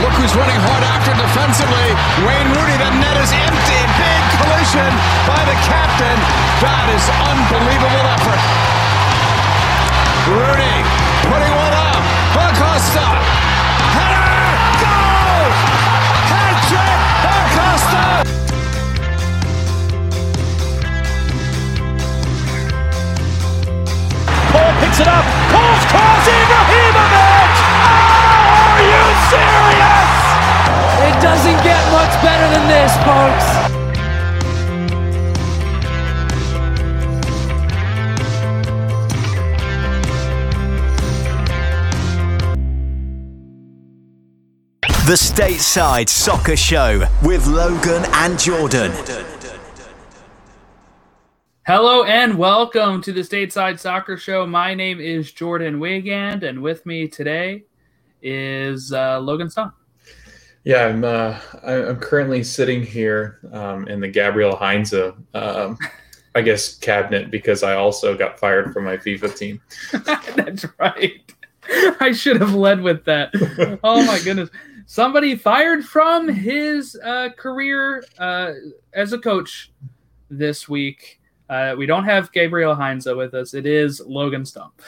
Look who's running hard after defensively. Wayne Rooney. The net is empty. Big collision by the captain. That is unbelievable effort. Rooney putting one up. Acosta. Header. Goal. Hat trick. Acosta. Picks it up. Paul's cross. Ibrahimovic. Oh, are you serious? It doesn't get much better than this, folks. The Stateside Soccer Show with Logan and Jordan. Hello and welcome to the Stateside Soccer Show. My name is Jordan Wigand, and with me today is uh, Logan Song. Yeah, I'm. Uh, I'm currently sitting here um, in the Gabriel Heinze, um, I guess, cabinet because I also got fired from my FIFA team. That's right. I should have led with that. Oh my goodness. Somebody fired from his uh, career uh, as a coach this week. Uh, we don't have Gabriel Heinze with us. It is Logan Stump.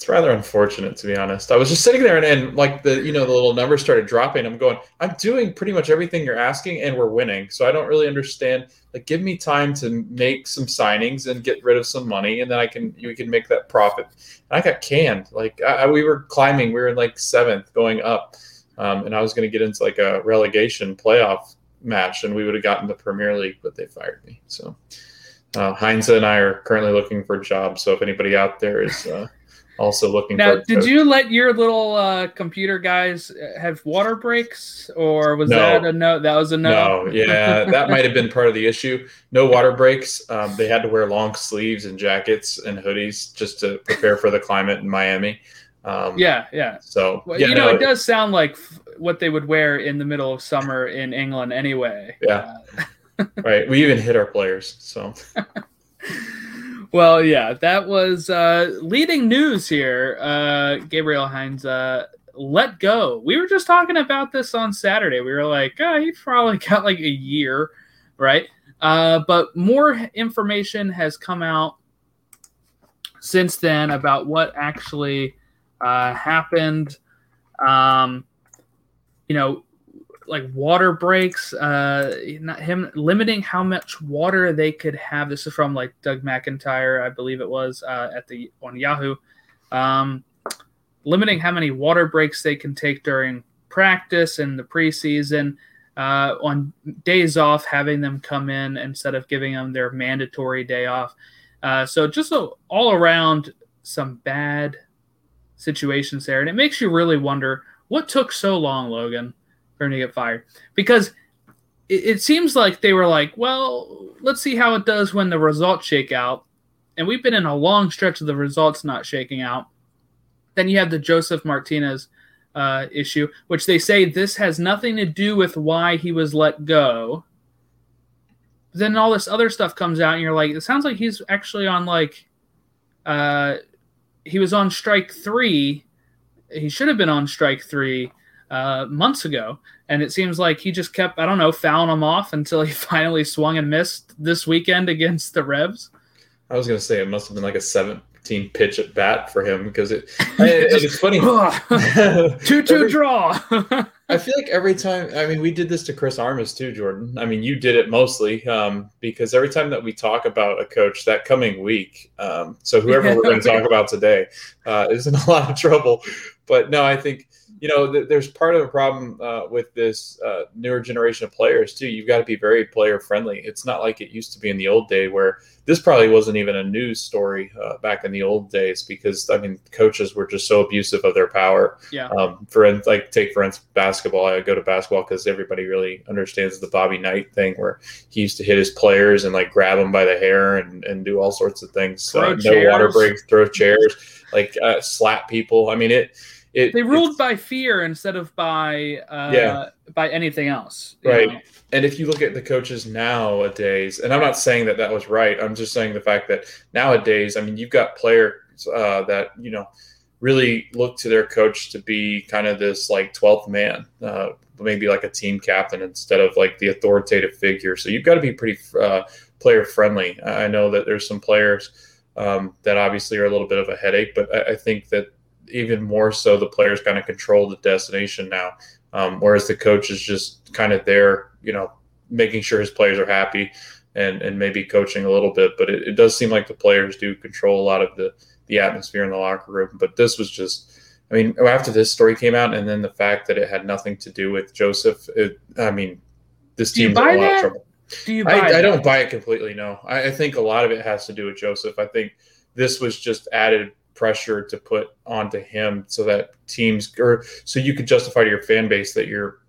It's rather unfortunate, to be honest. I was just sitting there, and, and like the you know the little numbers started dropping. I'm going, I'm doing pretty much everything you're asking, and we're winning. So I don't really understand. Like, give me time to make some signings and get rid of some money, and then I can we can make that profit. And I got canned. Like I, we were climbing, we were in like seventh, going up, um, and I was going to get into like a relegation playoff match, and we would have gotten the Premier League, but they fired me. So. Uh, Heinze and I are currently looking for jobs. So if anybody out there is uh, also looking Now, did you let your little uh, computer guys uh, have water breaks, or was No. that a no? That was a no. No, yeah, that might have been part of the issue. No water breaks. Um, they had to wear long sleeves and jackets and hoodies just to prepare for the climate in Miami. Um, Yeah, yeah. So Well, yeah, you know, no, it does sound like f- what they would wear in the middle of summer in England anyway. Yeah. right. We even hit our players. So Well, yeah, that was uh, leading news here. Uh, Gabriel Heinze uh, let go. We were just talking about this on Saturday. We were like, oh, he probably got like a year, right? Uh, but more information has come out since then about what actually uh, happened. Um, you know, like water breaks, uh, not him limiting how much water they could have. This is from like Doug McIntyre, I believe it was, uh, at the on Yahoo. Um, limiting how many water breaks they can take during practice and the preseason. Uh, on days off, having them come in instead of giving them their mandatory day off. Uh, so just a, all around some bad situations there, and it makes you really wonder what took so long, Logan, for him to get fired. Because it, it seems like they were like, well, let's see how it does when the results shake out. And we've been in a long stretch of the results not shaking out. Then you have the Josef Martinez uh, issue, which they say this has nothing to do with why he was let go. Then all this other stuff comes out, and you're like, it sounds like he's actually on like, uh, he was on strike three. He should have been on strike three uh, months ago, and it seems like he just kept, I don't know, fouling him off until he finally swung and missed this weekend against the Revs. I was gonna say it must have been like a 17 pitch at bat for him because it. it- it's funny. Two two Every- draw. I feel like every time, I mean, we did this to Chris Armas too, Jordan. I mean, you did it mostly um, because every time that we talk about a coach that coming week, um, so whoever we're going to talk about today uh, is in a lot of trouble. But no, I think you know, th- there's part of the problem uh, with this uh, newer generation of players too. You've got to be very player friendly. It's not like it used to be in the old day where this probably wasn't even a news story uh, back in the old days because I mean, coaches were just so abusive of their power. Yeah. Um, for in- like, take for instance basketball. I go to basketball because everybody really understands the Bobby Knight thing where he used to hit his players and like grab them by the hair and, and do all sorts of things. Throw Uh, no water breaks, throw chairs, like uh, slap people. I mean, it. It, They ruled by fear instead of by uh, Yeah. by anything else. Right. know? And if you look at the coaches nowadays, and I'm not saying that that was right, I'm just saying the fact that nowadays, I mean, you've got players uh, that, you know, really look to their coach to be kind of this like 12th man, uh, maybe like a team captain instead of like the authoritative figure. So you've got to be pretty uh, player friendly. I I know that there's some players um, that obviously are a little bit of a headache, but I, I think that even more so, the players kind of control the destination now um, whereas the coach is just kind of there, you know, making sure his players are happy and and maybe coaching a little bit. But it, it does seem like the players do control a lot of the the atmosphere in the locker room. But this was just, I mean, after this story came out, and then the fact that it had nothing to do with Josef, it, I mean, this team's in a lot that? of trouble. Do you buy I, I don't buy it completely. No, I, I think a lot of it has to do with Josef. I think this was just added pressure to put onto him so that teams or so you could justify to your fan base that you're,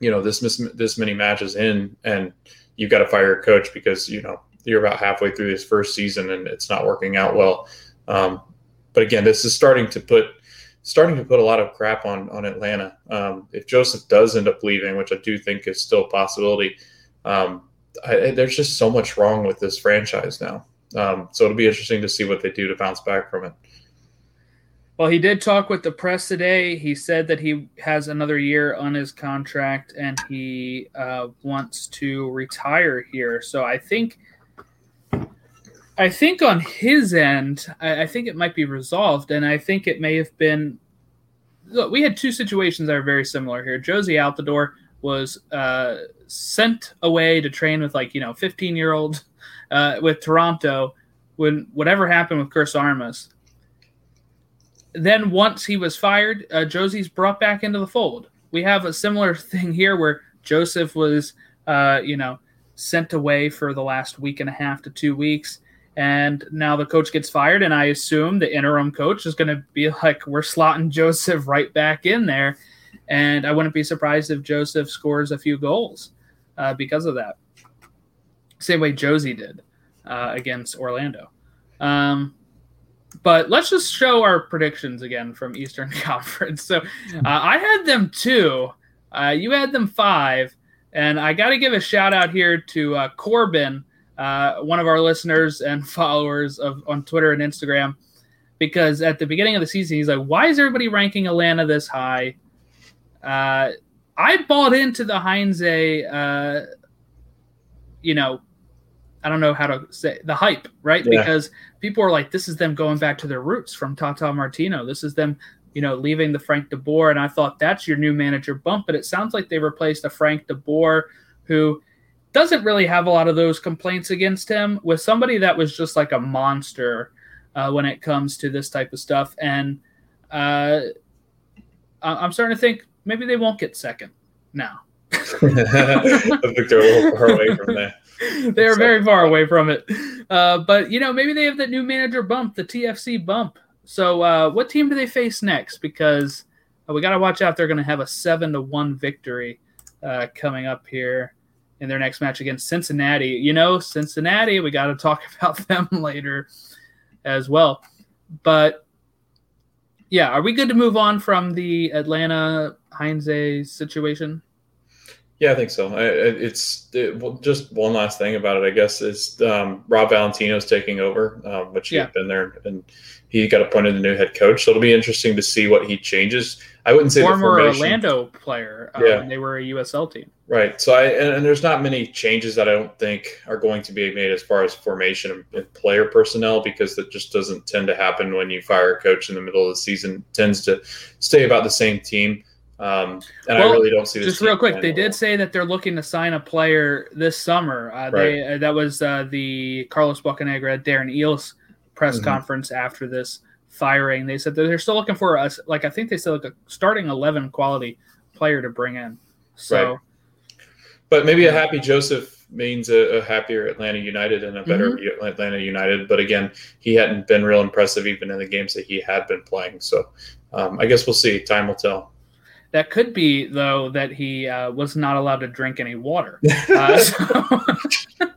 you know, this this many matches in and you've got to fire your coach because you know you're about halfway through this first season and it's not working out well. Um, but again, this is starting to put starting to put a lot of crap on on Atlanta. Um, if Josef does end up leaving, which I do think is still a possibility, um, I, there's just so much wrong with this franchise now. Um, so it'll be interesting to see what they do to bounce back from it. Well, he did talk with the press today. He said that he has another year on his contract and he uh, wants to retire here. So I think, I think on his end, I, I think it might be resolved, and I think it may have been. Look, we had two situations that are very similar here. Jozy Altidore was uh, sent away to train with like you know 15 year old uh, with Toronto when whatever happened with Chris Armas then once he was fired, uh, Jozy's brought back into the fold. We have a similar thing here where Josef was, uh, you know, sent away for the last week and a half to two weeks, and now the coach gets fired, and I assume the interim coach is going to be like, we're slotting Josef right back in there, and I wouldn't be surprised if Josef scores a few goals uh, because of that. Same way Josie did uh, against Orlando. Um, but let's just show our predictions again from Eastern Conference. So uh, I had them two, uh, you had them five, and I got to give a shout out here to uh, Corbin, uh, one of our listeners and followers of on Twitter and Instagram, because at the beginning of the season he's like, "Why is everybody ranking Atlanta this high?" Uh, I bought into the Heinze, uh, you know, I don't know how to say the hype, right? Yeah. Because people are like, this is them going back to their roots from Tata Martino. This is them, you know, leaving the Frank De Boer. And I thought that's your new manager bump, but it sounds like they replaced a Frank De Boer who doesn't really have a lot of those complaints against him with somebody that was just like a monster uh, when it comes to this type of stuff. And uh, I- I'm starting to think maybe they won't get second now. I think they're a little far away from that. they are very far away from it. Uh, but you know, maybe they have that new manager bump, the TFC bump. So, uh, what team do they face next? Because uh, we got to watch out. They're going to have a seven to one victory uh, coming up here in their next match against Cincinnati. You know, Cincinnati. We got to talk about them later as well. But yeah, are we good to move on from the Atlanta Heinze situation? Yeah, I think so. I, it's it, well, just one last thing about it. I guess is um, Rob Valentino's taking over, um, which Yeah. been there, and he got appointed the new head coach. So it'll be interesting to see what he changes. I wouldn't say Former Orlando player. Uh, Yeah. They were a USL team. Right. So I and, and there's not many changes that I don't think are going to be made as far as formation and, and player personnel because that just doesn't tend to happen when you fire a coach in the middle of the season. It tends to stay about the same team. Um, and I really don't see this. Just real quick, they did say that they're looking to sign a player this summer. Uh, They uh, that was uh, the Carlos Bocanegra, Darren Eales press Mhm. conference after this firing. They said that they're still looking for us. Like I think they said like a starting eleven quality player to bring in. So, Right. But maybe a happy Josef means a, a happier Atlanta United and a better Mm-hmm. Atlanta United. But again, he hadn't been real impressive even in the games that he had been playing. So um, I guess we'll see. Time will tell. That could be though that he uh, was not allowed to drink any water. Uh, so,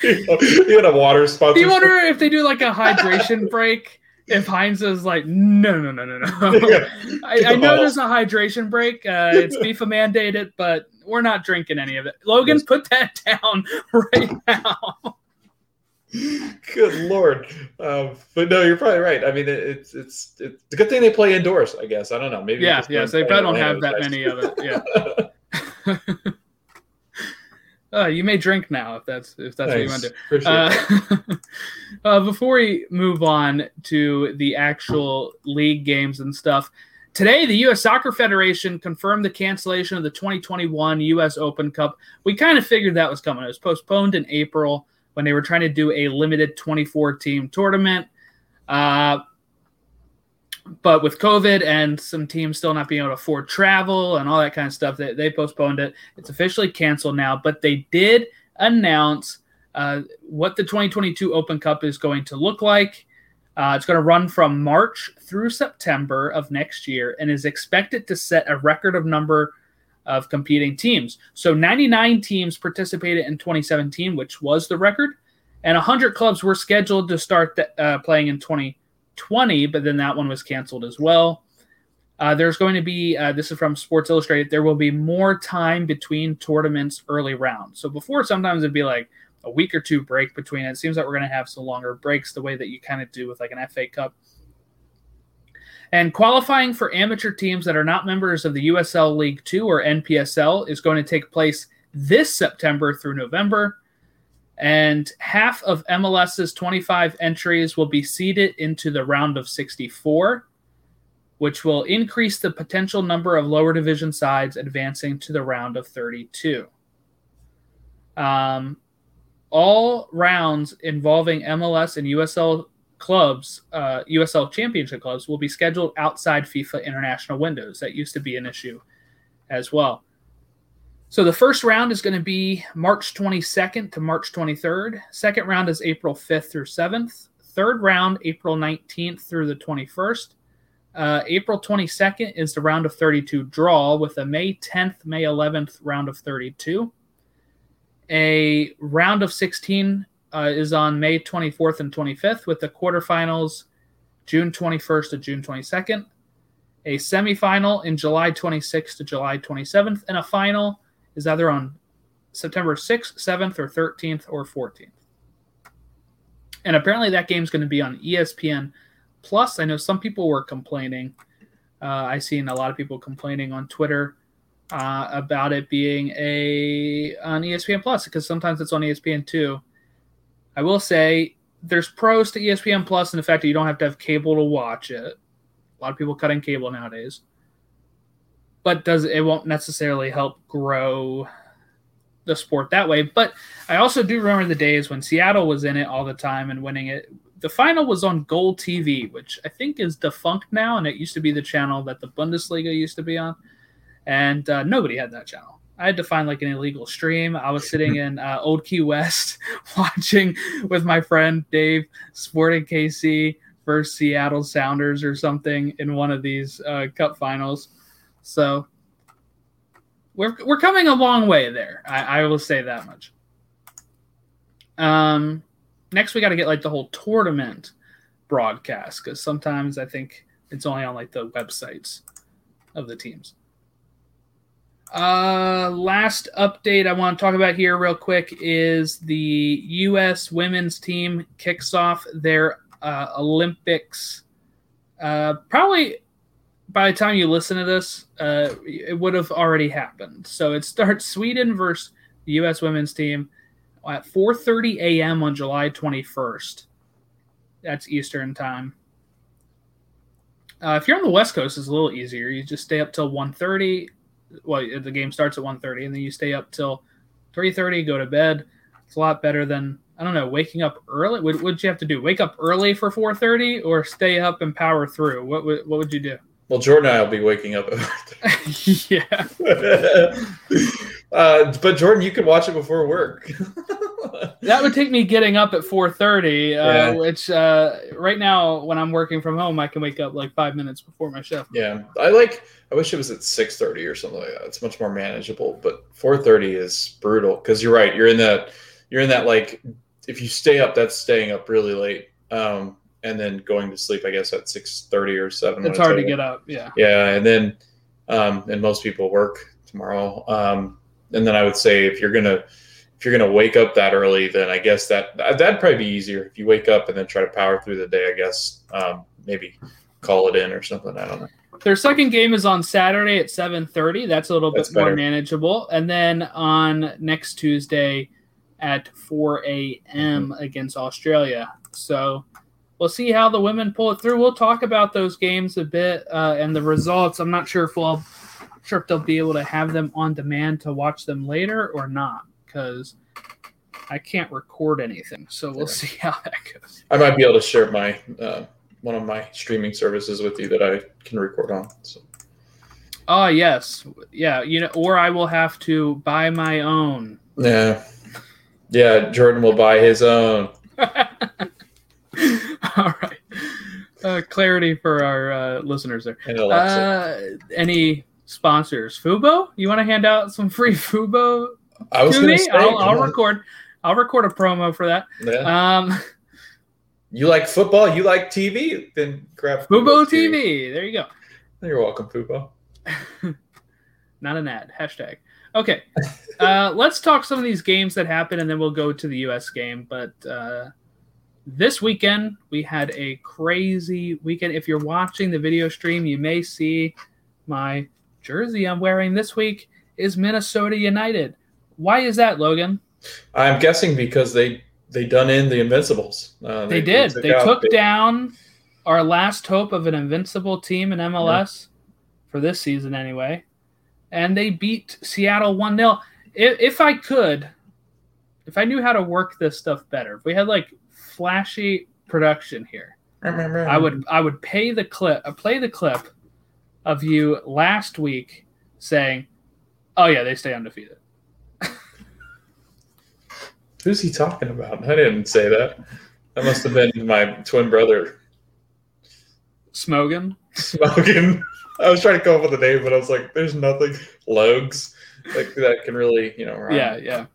he had a water sponsor. do you wonder if they do like a hydration break? If Heinze is like, no, no, no, no, no. Yeah. I, I know there's a hydration break. Uh, it's FIFA mandated, but we're not drinking any of it. Logan, put that down right now. Good lord! Um, but no, you're probably right. I mean, it, it's it's it's a good thing they play indoors. I guess I don't know. Maybe yeah, yes, they probably don't have that many of it. Yeah. uh, you may drink now if that's if that's what you want to do. Thanks. Uh, uh, before we move on to the actual league games and stuff, today the U.S. Soccer Federation confirmed the cancellation of the 2021 U.S. Open Cup. We kind of figured that was coming. It was postponed in April when they were trying to do a limited 24 team tournament. Uh, but with COVID and some teams still not being able to afford travel and all that kind of stuff, they, they postponed it. It's officially canceled now, but they did announce uh, what the 2022 Open Cup is going to look like. Uh, it's going to run from March through September of next year and is expected to set a record of number of competing teams. So 99 teams participated in 2017, which was the record, and 100 clubs were scheduled to start uh, playing in 2020, but then that one was canceled as well. Uh, there's going to be, uh, this is from Sports Illustrated, there will be more time between tournaments early rounds. So before, sometimes it'd be like a week or two break between it. It seems like we're going to have some longer breaks the way that you kind of do with like an FA Cup. And qualifying for amateur teams that are not members of the USL League 2 or NPSL is going to take place this September through November. And half of MLS's 25 entries will be seeded into the round of 64, which will increase the potential number of lower division sides advancing to the round of 32. Um, all rounds involving MLS and USL clubs, uh, USL championship clubs, will be scheduled outside FIFA international windows. That used to be an issue as well. So the first round is going to be March 22nd to March 23rd. Second round is April 5th through 7th. Third round, April 19th through the 21st. Uh, April 22nd is the round of 32 draw with a May 10th, May 11th round of 32. A round of 16 uh, is on May 24th and 25th with the quarterfinals June 21st to June 22nd. A semifinal in July 26th to July 27th, and a final is either on September 6th, 7th, or 13th, or 14th. And apparently that game's going to be on ESPN Plus. I know some people were complaining. Uh, I seen a lot of people complaining on Twitter uh, about it being a on ESPN Plus because sometimes it's on ESPN too. I will say there's pros to ESPN Plus in the fact that you don't have to have cable to watch it. A lot of people cutting cable nowadays but does it won't necessarily help grow the sport that way. But I also do remember the days when Seattle was in it all the time and winning it. The final was on GolTV, which I think is defunct now, and it used to be the channel that the Bundesliga used to be on, and uh, nobody had that channel. I had to find like an illegal stream. I was sitting in uh, Old Key West watching with my friend Dave Sporting KC versus Seattle Sounders or something in one of these uh, Cup finals. So we're we're coming a long way there. I, I will say that much. Um, next we got to get like the whole tournament broadcast because sometimes I think it's only on like the websites of the teams. Uh, last update I want to talk about here real quick is the U.S. women's team kicks off their uh, Olympics. Uh, probably by the time you listen to this, uh, it would have already happened. So it starts Sweden versus the U.S. women's team at 4:30 a.m. on July 21st. That's Eastern time. Uh, if you're on the West Coast, it's a little easier. You just stay up till 1:30. Well, the game starts at 1:30, and then you stay up till 3:30. Go to bed. It's a lot better than I don't know, waking up early. What would you have to do? Wake up early for 4:30 or stay up and power through? What would what would you do? Well, Jordan and I will be waking up. yeah. uh, but Jordan, you can watch it before work. that would take me getting up at 4:30, uh, Yeah. which uh, right now when I'm working from home, I can wake up like five minutes before my shift. yeah, I like. I wish it was at six thirty or something like that. It's much more manageable. But four thirty is brutal because you're right. You're in that. You're in that like. If you stay up, that's staying up really late. Um, and then going to sleep, I guess at six thirty or seven. It's hard to get up. Yeah. Yeah, and then um, and most people work tomorrow. Um, and then I would say if you're gonna if you're gonna wake up that early, then I guess that that'd probably be easier if you wake up and then try to power through the day. I guess um, maybe call it in or something. I don't know. Their second game is on Saturday at 7:30. That's a little That's bit more manageable. And then on next Tuesday at 4 a.m. against Australia. So we'll see how the women pull it through. We'll talk about those games a bit uh, and the results. I'm not sure if we'll sure if they'll be able to have them on demand to watch them later or not because I can't record anything. So we'll see how that goes. I might be able to share my uh, one of my streaming services with you that I can record on. So Oh yes, yeah. You know, or I will have to buy my own. yeah, yeah. Jordan will buy his own. All right. Uh, clarity for our uh, listeners there. Uh, any sponsors? Fubo? You want to hand out some free Fubo I was to me? say, I'll, I'll record. I'll record a promo for that. Yeah. Um, you like football? You like TV? Then grab Fubo TV. There you go. You're welcome, Fubo. Not an ad. Hashtag. Okay. Uh, let's talk some of these games that happen, and then we'll go to the U.S. game. But uh, this weekend, we had a crazy weekend. If you're watching the video stream, you may see my jersey I'm wearing this week is Minnesota United. Why is that, Logan? I'm guessing because they they done in the Invincibles. Uh, They, did. They out took big- down our last hope of an invincible team in MLS for this season, anyway. And they beat Seattle 1 0. If, if I could, if I knew how to work this stuff better, if we had like flashy production here, I would I would pay the clip, uh, play the clip of you last week saying, "Oh yeah, they stay undefeated." Who's he talking about? I didn't say that. That must have been my twin brother Smogan. smoking. I was trying to come up with a name, but I was like, "There's nothing." Logs like that can really, you know. rhyme. Yeah, yeah.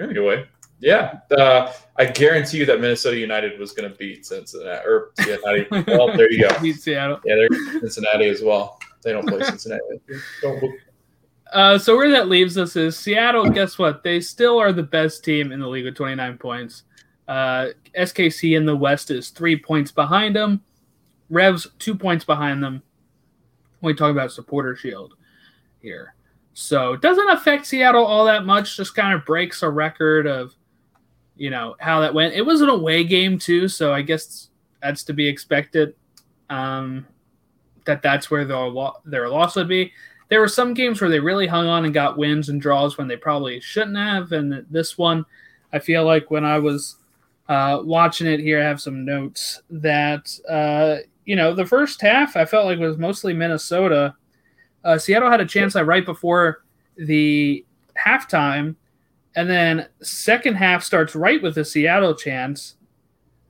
Anyway, yeah. Uh, I guarantee you that Minnesota United was going to beat Cincinnati or Cincinnati. well, there you go. Beat Seattle. Yeah, they're Cincinnati as well. They don't play Cincinnati. Don't Uh, so where that leaves us is Seattle. Guess what? They still are the best team in the league with 29 points. Uh, SKC in the West is three points behind them. Revs two points behind them. We talk about supporter shield here, so it doesn't affect Seattle all that much. Just kind of breaks a record of, you know, how that went. It was an away game too, so I guess that's to be expected. Um, that that's where their lo- their loss would be there were some games where they really hung on and got wins and draws when they probably shouldn't have. And this one, I feel like when I was uh, watching it here, I have some notes that, uh, you know, the first half I felt like was mostly Minnesota. Uh, Seattle had a chance right before the halftime. And then second half starts right with the Seattle chance.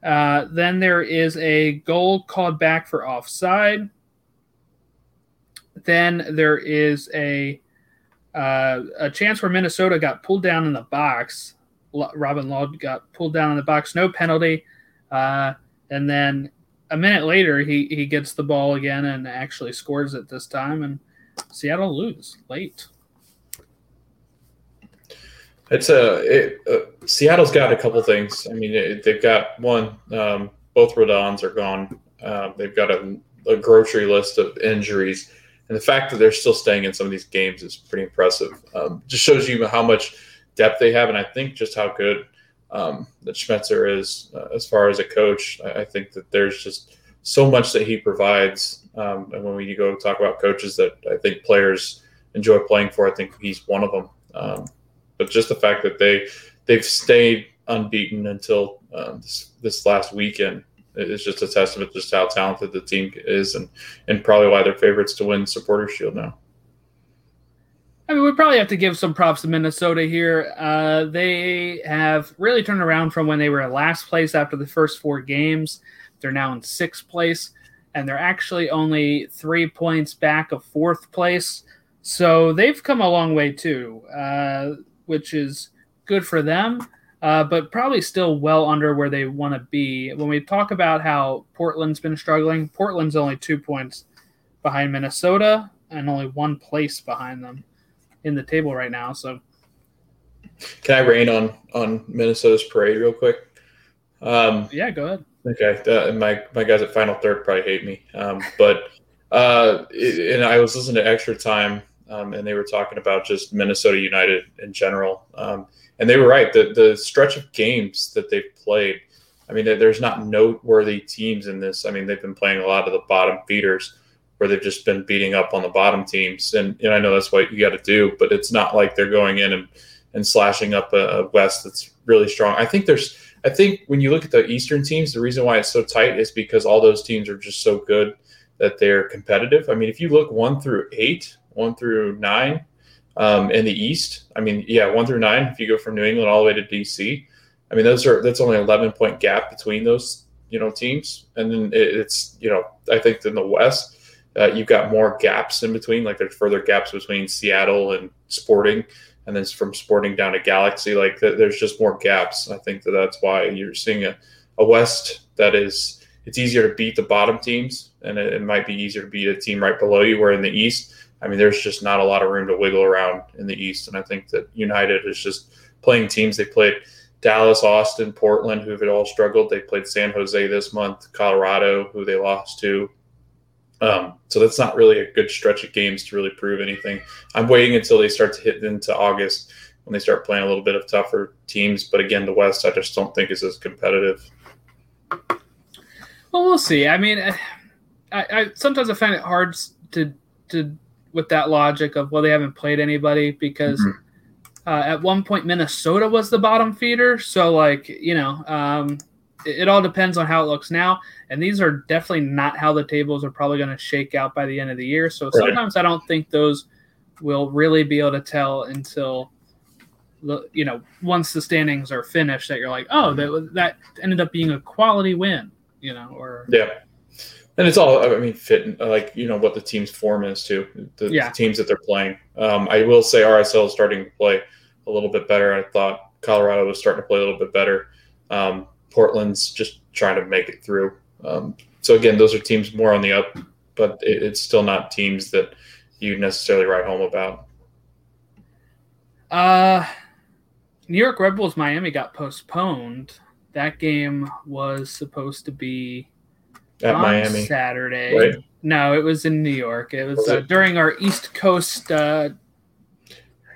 Uh, then there is a goal called back for offside. Then there is a uh, a chance where Minnesota got pulled down in the box. Robin Lod got pulled down in the box, no penalty. Uh, and then a minute later, he, he gets the ball again and actually scores it this time. And Seattle lose late. It's a it, uh, Seattle's got a couple things. I mean, it, they've got one. Um, both Roldans are gone. Um, they've got a, a grocery list of injuries, and the fact that they're still staying in some of these games is pretty impressive. Um, just shows you how much depth they have, and I think just how good um, that Schmetzer is uh, as far as a coach. I, I think that there's just so much that he provides. Um, and when we go talk about coaches that I think players enjoy playing for, I think he's one of them. But just the fact that they they've stayed unbeaten until um, this, this last weekend. is just a testament to just how talented the team is, and and probably why they're favorites to win Supporter Shield now. I mean, we probably have to give some props to Minnesota here. Uh, they have really turned around from when they were in last place after the first four games. They're now in sixth place, and they're actually only three points back of fourth place. So they've come a long way too, uh, which is good for them, uh, but probably still well under where they want to be. When we talk about how Portland's been struggling, Portland's only two points behind Minnesota and only one place behind them in the table right now. So, can I rain on on Minnesota's parade real quick? Um, yeah, go ahead. Okay, uh, my my guys at Final Third probably hate me, um, but uh, it, and I was listening to Extra Time, um, and they were talking about just Minnesota United in general, um, and they were right. The the stretch of games that they've played, I mean, there's not noteworthy teams in this. I mean, they've been playing a lot of the bottom feeders where they've just been beating up on the bottom teams. And, and I know that's what you got to do, but it's not like they're going in and, and slashing up a, a, West that's really strong. I think there's, I think when you look at the Eastern teams, the reason why it's so tight is because all those teams are just so good that they're competitive. I mean, if you look one through eight, one through nine um, in the East, I mean, yeah, one through nine, if you go from New England all the way to DC, I mean, those are, that's only 11 point gap between those, you know, teams. And then it's, you know, I think in the West, uh, you've got more gaps in between. Like there's further gaps between Seattle and Sporting, and then from Sporting down to Galaxy. Like th- there's just more gaps. I think that that's why you're seeing a, a West that is it's easier to beat the bottom teams, and it, it might be easier to beat a team right below you. Where in the East, I mean, there's just not a lot of room to wiggle around in the East, and I think that United is just playing teams they played. Dallas, Austin, Portland, who have all struggled. They played San Jose this month, Colorado, who they lost to, um, so that's not really a good stretch of games to really prove anything. I'm waiting until they start to hit into August when they start playing a little bit of tougher teams. But again, the West I just don't think is as competitive. Well, we'll see. I mean, I, I sometimes I find it hard to to with that logic of well they haven't played anybody because mm-hmm. uh, at one point Minnesota was the bottom feeder. So like you know. Um, it all depends on how it looks now. And these are definitely not how the tables are probably going to shake out by the end of the year. So right. sometimes I don't think those will really be able to tell until the you know once the standings are finished that you're like oh that that ended up being a quality win you know or yeah and it's all i mean fit like you know what the team's form is too the, yeah. the teams that they're playing um, i will say rsl is starting to play a little bit better i thought colorado was starting to play a little bit better um, Portland's just trying to make it through. Um, so again, those are teams more on the up, but it, it's still not teams that you necessarily write home about. Uh, New York Red Bulls Miami got postponed. That game was supposed to be at Miami Saturday. Right? No, it was in New York. It was, was uh, it? during our East Coast uh,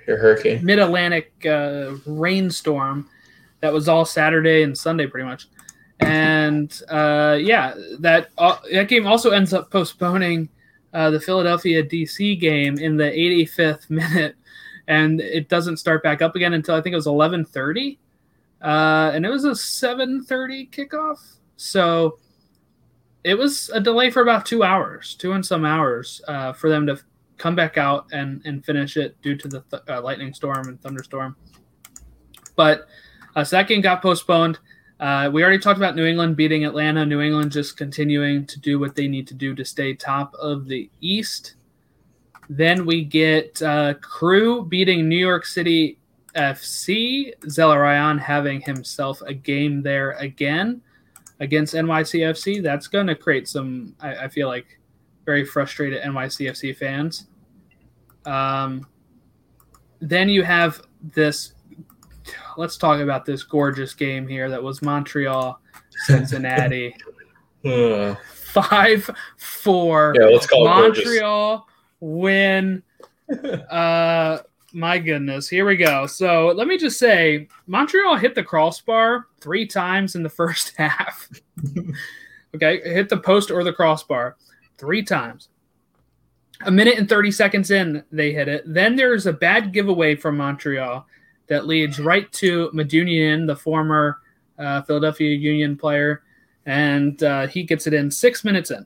your hurricane Mid Atlantic uh, rainstorm that was all Saturday and Sunday pretty much. And uh, yeah, that uh, that game also ends up postponing uh, the Philadelphia DC game in the 85th minute, and it doesn't start back up again until I think it was 11:30, uh, and it was a 7:30 kickoff. So it was a delay for about two hours, two and some hours, uh, for them to come back out and and finish it due to the th- uh, lightning storm and thunderstorm. But uh, so that game got postponed. Uh, we already talked about New England beating Atlanta. New England just continuing to do what they need to do to stay top of the East. Then we get uh, Crew beating New York City FC. Zelarayán having himself a game there again against NYCFC. That's going to create some, I, I, feel like, very frustrated NYCFC fans. Um, then you have this let's talk about this gorgeous game here that was Montreal Cincinnati. uh. Five four. Yeah, let's call Montreal win. uh my goodness, here we go. So let me just say, Montreal hit the crossbar three times in the first half. okay, hit the post or the crossbar three times. A minute and 30 seconds in, they hit it. Then there's a bad giveaway from Montreal that leads right to Medunjanin, the former uh, Philadelphia Union player, and uh, he gets it in six minutes in.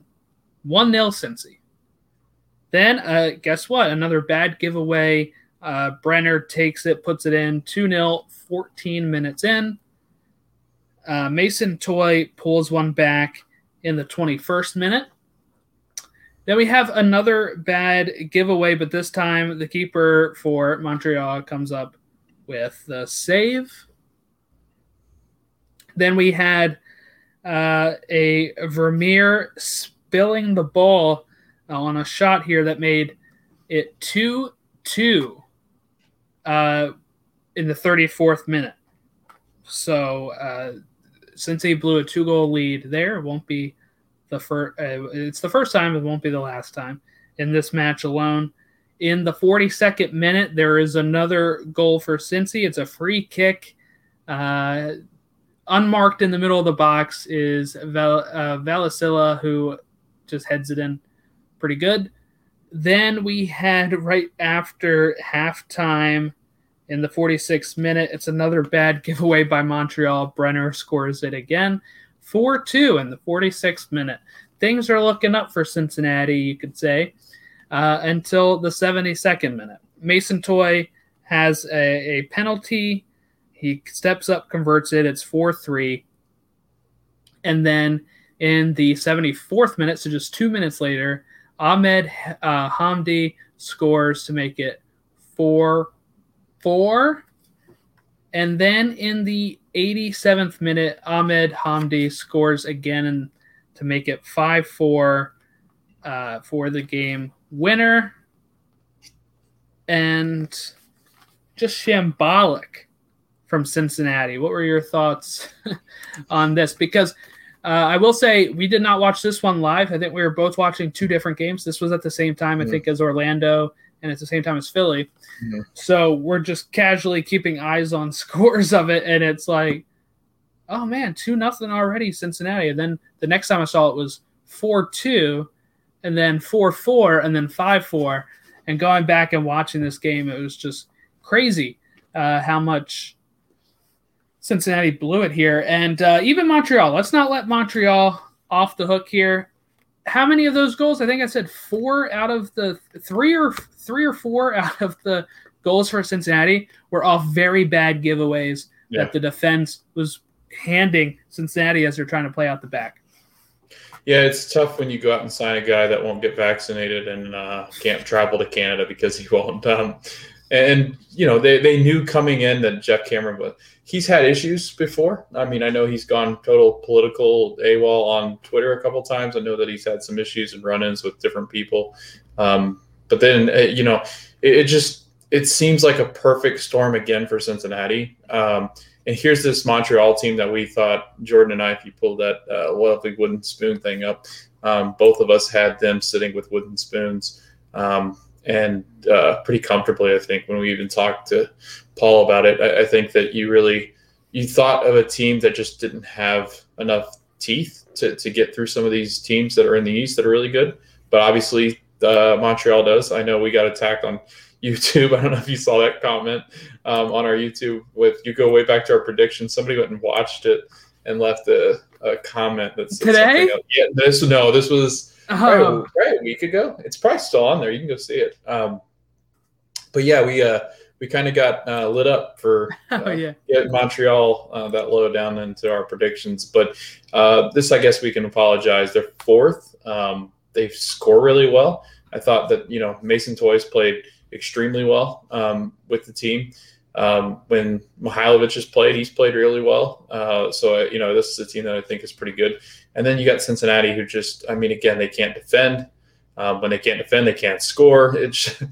1 0 Cincy. Then, uh, guess what? Another bad giveaway. Uh, Brenner takes it, puts it in 2 0, 14 minutes in. Uh, Mason Toye pulls one back in the 21st minute. Then we have another bad giveaway, but this time the keeper for Montreal comes up with the save. Then we had uh, a Vermeer spilling the ball on a shot here that made it 2 2 uh, in the 34th minute. So uh, since he blew a two goal lead there, it won't be the first. Uh, it's the first time. It won't be the last time in this match alone. In the 42nd minute, there is another goal for Cincy. It's a free kick. Uh, unmarked in the middle of the box is Val- uh, Vallecilla, who just heads it in pretty good. Then we had right after halftime in the 46th minute, it's another bad giveaway by Montreal. Brenner scores it again. 4 2 in the 46th minute. Things are looking up for Cincinnati, you could say, uh, until the 72nd minute. Mason Toye has a, a penalty. He steps up, converts it. It's 4 3. And then in the 74th minute, so just two minutes later, Ahmed uh, Hamdi scores to make it 4 4. And then in the 87th minute, Ahmed Hamdi scores again to make it 5 4 uh, for the game winner. And just shambolic from Cincinnati. What were your thoughts on this? Because uh, I will say we did not watch this one live. I think we were both watching two different games. This was at the same time, I think, as Orlando and at the same time as Philly. Mm-hmm. So we're just casually keeping eyes on scores of it, and it's like, oh man, two nothing already, Cincinnati. And then the next time I saw it was four two, and then four four, and then five four. And going back and watching this game, it was just crazy uh, how much Cincinnati blew it here, and uh, even Montreal. Let's not let Montreal off the hook here how many of those goals? I think I said four out of the three or three or four out of the goals for Cincinnati were off very bad giveaways yeah. that the defense was handing Cincinnati as they're trying to play out the back. Yeah, it's tough when you go out and sign a guy that won't get vaccinated and uh, can't travel to Canada because he won't. Um, and you know they, they knew coming in that Geoff Cameron was he's had issues before. I mean, I know he's gone total political AWOL on Twitter a couple times. I know that he's had some issues and run-ins with different people. Um, but then uh, you know it, it, just it seems like a perfect storm again for Cincinnati. Um, and here's this Montreal team that we thought Jordan and I, if you pulled that uh, lovely wooden spoon thing up, um, both of us had them sitting with wooden spoons. Um, and uh, pretty comfortably. I think when we even talked to Paul about it, I, I, think that you really you thought of a team that just didn't have enough teeth to, to get through some of these teams that are in the East that are really good. But obviously, uh, Montreal does. I know we got attacked on YouTube. I don't know if you saw that comment um, on our YouTube. With you go way back to our predictions. Somebody went and watched it and left a, a comment that said today. Yeah, this no, this was oh. right, a week ago. It's probably still on there. You can go see it. Um, but yeah, we uh, we kind of got uh, lit up for uh, oh, yeah. Montreal uh, that low down into our predictions. But uh, this, I guess, we can apologize. They're fourth. Um, they score really well. I thought that you know Mason Toye's played extremely well um, with the team. Um, when Mihailovic has played, he's played really well. Uh, so you know this is a team that I think is pretty good. And then you got Cincinnati, who just, I mean, again, they can't defend. Um, when they can't defend, they can't score. It's,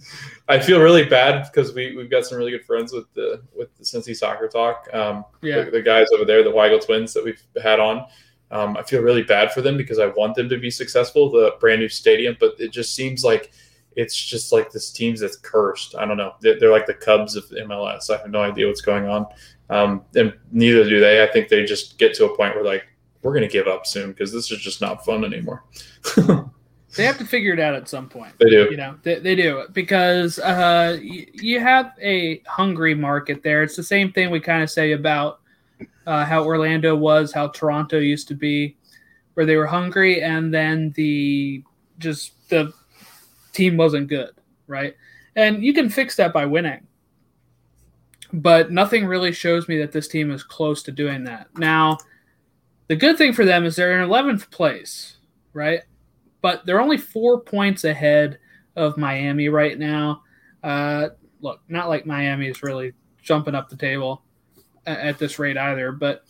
I feel really bad because we we've got some really good friends with the with the Cincy Soccer Talk. Um, yeah, the, the, guys over there, the Weigel twins that we've had on. Um, I feel really bad for them because I want them to be successful, the brand new stadium, but it just seems like it's just like this team's that's cursed. I don't know. They're, they're like the Cubs of MLS. I have no idea what's going on, um, and neither do they. I think they just get to a point where like we're going to give up soon because this is just not fun anymore. They have to figure it out at some point. They do. You know, they, they do because uh, you, you have a hungry market there. It's the same thing we kind of say about uh, how Orlando was, how Toronto used to be, where they were hungry, and then the just the team wasn't good, right? And you can fix that by winning. But nothing really shows me that this team is close to doing that. Now, the good thing for them is they're in 11th place, right? But they're only four points ahead of Miami right now. Uh, look, not like Miami is really jumping up the table at this rate either, but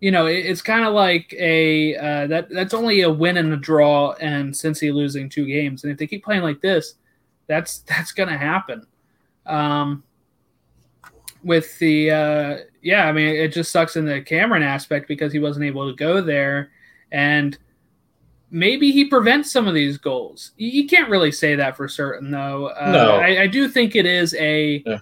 you know, it's kind of like a uh, that that's only a win and a draw, and Cincy losing two games, and if they keep playing like this, that's that's gonna happen. Um, with the uh, yeah, I mean, it just sucks in the Cameron aspect because he wasn't able to go there, and maybe he prevents some of these goals. You can't really say that for certain, though. Uh, No. I, I do think it is a Yeah.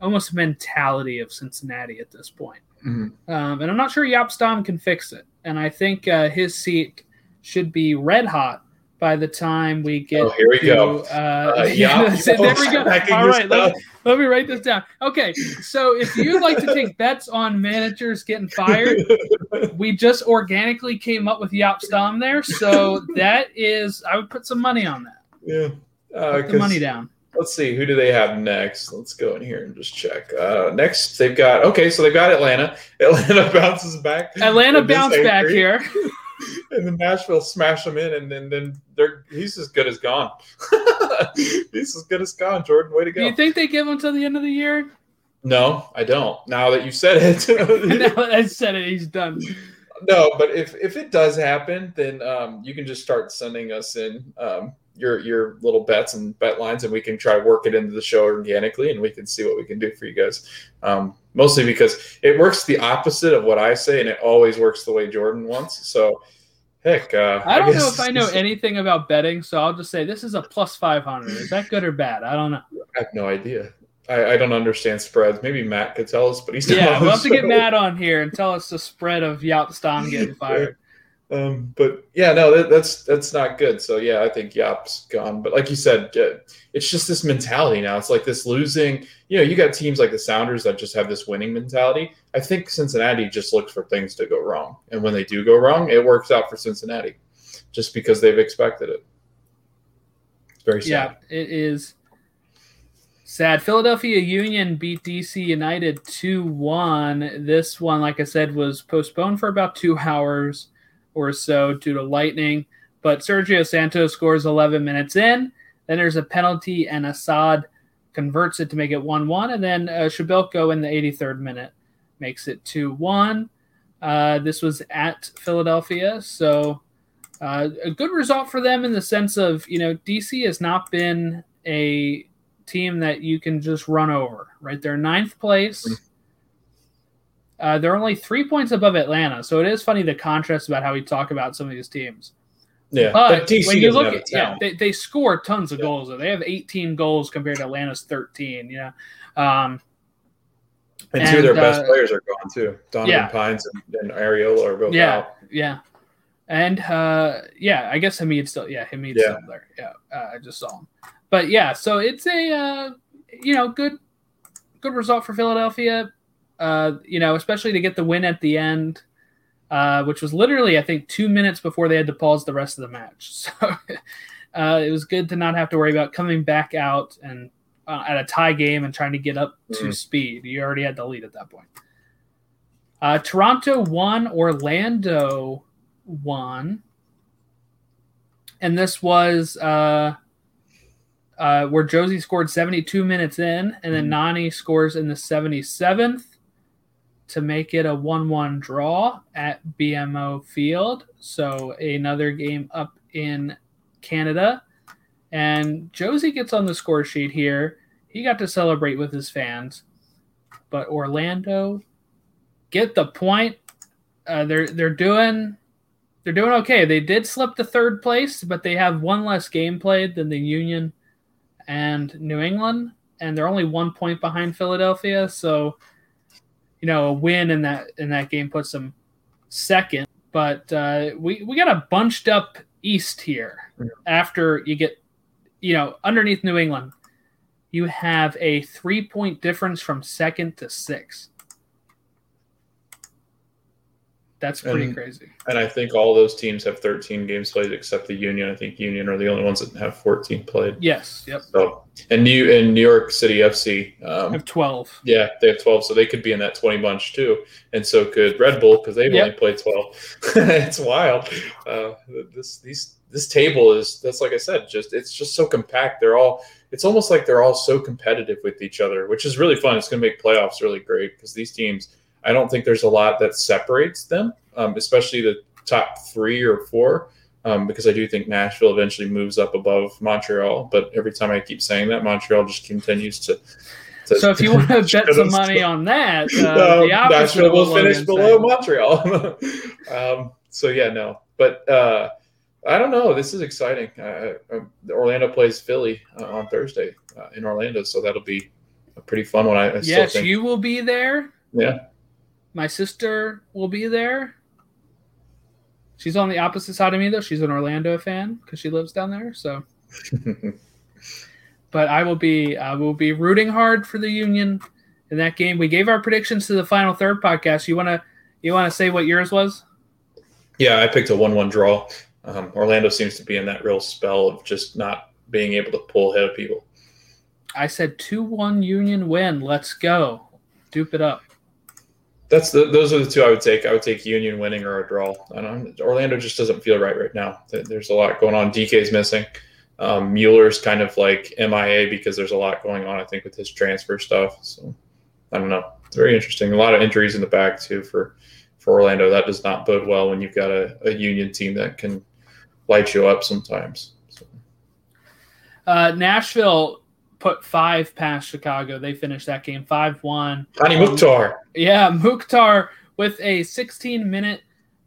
almost mentality of Cincinnati at this point. Mhm. Um, and I'm not sure Jaap Stam can fix it. And I think uh, his seat should be red hot by the time we get. Oh, here we to, go. Uh, Uh, yeah, Jaap there we go. All right, let, let me write this down. Okay, so if you'd like to take bets on managers getting fired, we just organically came up with Jaap Stam there. So that is, I would put some money on that. yeah. Uh, Put the money down. Let's see, who do they have next? Let's go in here and just check. Uh, next, they've got okay, so they've got Atlanta. Atlanta bounces back. Atlanta bounced back here. and then Nashville smash them in, and then then they're he's as good as gone. he's as good as gone. Jordan, way to go. Do you think they give him till the end of the year? no, I don't. Now that you said it. now that I said it, he's done. no. But if if it does happen, then um, you can just start sending us in um, your your little bets and bet lines, and we can try to work it into the show organically, and we can see what we can do for you guys. Um, mostly because it works the opposite of what I say, and it always works the way Jordan wants. So. Heck, uh, I don't know if I know anything about betting, so I'll just say this is a plus 500. Is that good or bad? I don't know. I have no idea. I, I don't understand spreads. Maybe Matt could tell us, but he's Yeah, we'll have to get. Matt on here and tell us the spread of Jaap Stam getting fired. Um, but yeah, no, that, that's that's not good. So yeah, I think Jaap's gone. But like you said, uh, it's just this mentality now. It's like this losing. You know, you got teams like the Sounders that just have this winning mentality. I think Cincinnati just looks for things to go wrong, and when they do go wrong, it works out for Cincinnati, just because they've expected it. It's very sad. Yeah, it is sad. Philadelphia Union beat DC United 2 1. This one, like I said, was postponed for about two hours or so due to lightning. But Sergio Santos scores 11 minutes in. Then there's a penalty, and Assad converts it to make it 1 1. And then uh, Przybylko in the 83rd minute makes it 2 1. Uh, this was at Philadelphia. So uh, a good result for them in the sense of, you know, DC has not been a team that you can just run over, right? They're ninth place. Uh, they're only three points above Atlanta. So it is funny the contrast about how we talk about some of these teams. Yeah, But DC when you look at yeah, they, they score tons of goals. They have 18 goals compared to Atlanta's 13. Yeah, um, and two of their and, best uh, players are gone too. Donovan yeah. Pines and, and Arriola are both yeah, out. yeah, and uh, yeah, I guess Hamid's still yeah Hamid's Yeah. still there. Yeah, uh, I just saw him. But yeah, so it's a uh, you know good good result for Philadelphia. Uh, you know, especially to get the win at the end, uh, which was literally I think two minutes before they had to pause the rest of the match. So uh, it was good to not have to worry about coming back out and uh, at a tie game and trying to get up to Mhm. speed. You already had the lead at that point. Uh, Toronto won. Orlando won. And this was uh, uh, where Jozy scored 72 minutes in, and then Nani scores in the 77th to make it a 1 1 draw at BMO Field. So another game up in Canada. And Jozy gets on the score sheet here. He got to celebrate with his fans. But Orlando get the point. Uh, they're they're doing they're doing okay. They did slip to third place, but they have one less game played than the Union and New England, and they're only one point behind Philadelphia. So, you know, a win in that in that game puts them second. But uh, we we got a bunched up East here, after you get, you know, underneath New England, you have a three point difference from second to sixth. That's pretty And- crazy. And I think all those teams have 13 games played except the Union. I think Union are the only ones that have 14 played. Yes. Yep. So, and New in New York City FC, um, have 12. yeah, they have 12, so they could be in that 20 bunch too. And so could Red Bull because they've Yep. only played 12. it's wild. Uh, this these this table is that's like I said, just it's just so compact. They're all it's almost like they're all so competitive with each other, which is really fun. It's going to make playoffs really great because these teams. I don't think there's a lot that separates them, um, especially the top three or four. Um, because I do think Nashville eventually moves up above Montreal, but every time I keep saying that, Montreal just continues to. to So if you want to bet some money on that, uh, um, Nashville will finish below. Montreal. um, so yeah, no, but uh, I don't know. This is exciting. Uh, Orlando plays Philly uh, on Thursday uh, in Orlando, so that'll be a pretty fun one. I, I Yes, you will be there. Yeah, My sister will be there. She's on the opposite side of me though. She's an Orlando fan because she lives down there. So, but I will be I will be rooting hard for the Union in that game. We gave our predictions to the final third podcast. You wanna you wanna say what yours was? yeah. I picked a one-one draw. Um, Orlando seems to be in that real spell of just not being able to pull ahead of people. I said two one Union win. Let's go, dupe it up. That's the those are the two I would take. I would take Union winning or a draw. Orlando just doesn't feel right right now. There's a lot going on. Dike's missing. Um, Mueller's kind of like MIA because there's a lot going on. I think with his transfer stuff. So I don't know. It's very interesting. A lot of injuries in the back too for for Orlando. That does not bode well when you've got a, a Union team that can light you up sometimes. So, Uh, Nashville put five past Chicago. They finished that game five one. Hani Mukhtar. Yeah, Mukhtar with a 16 minute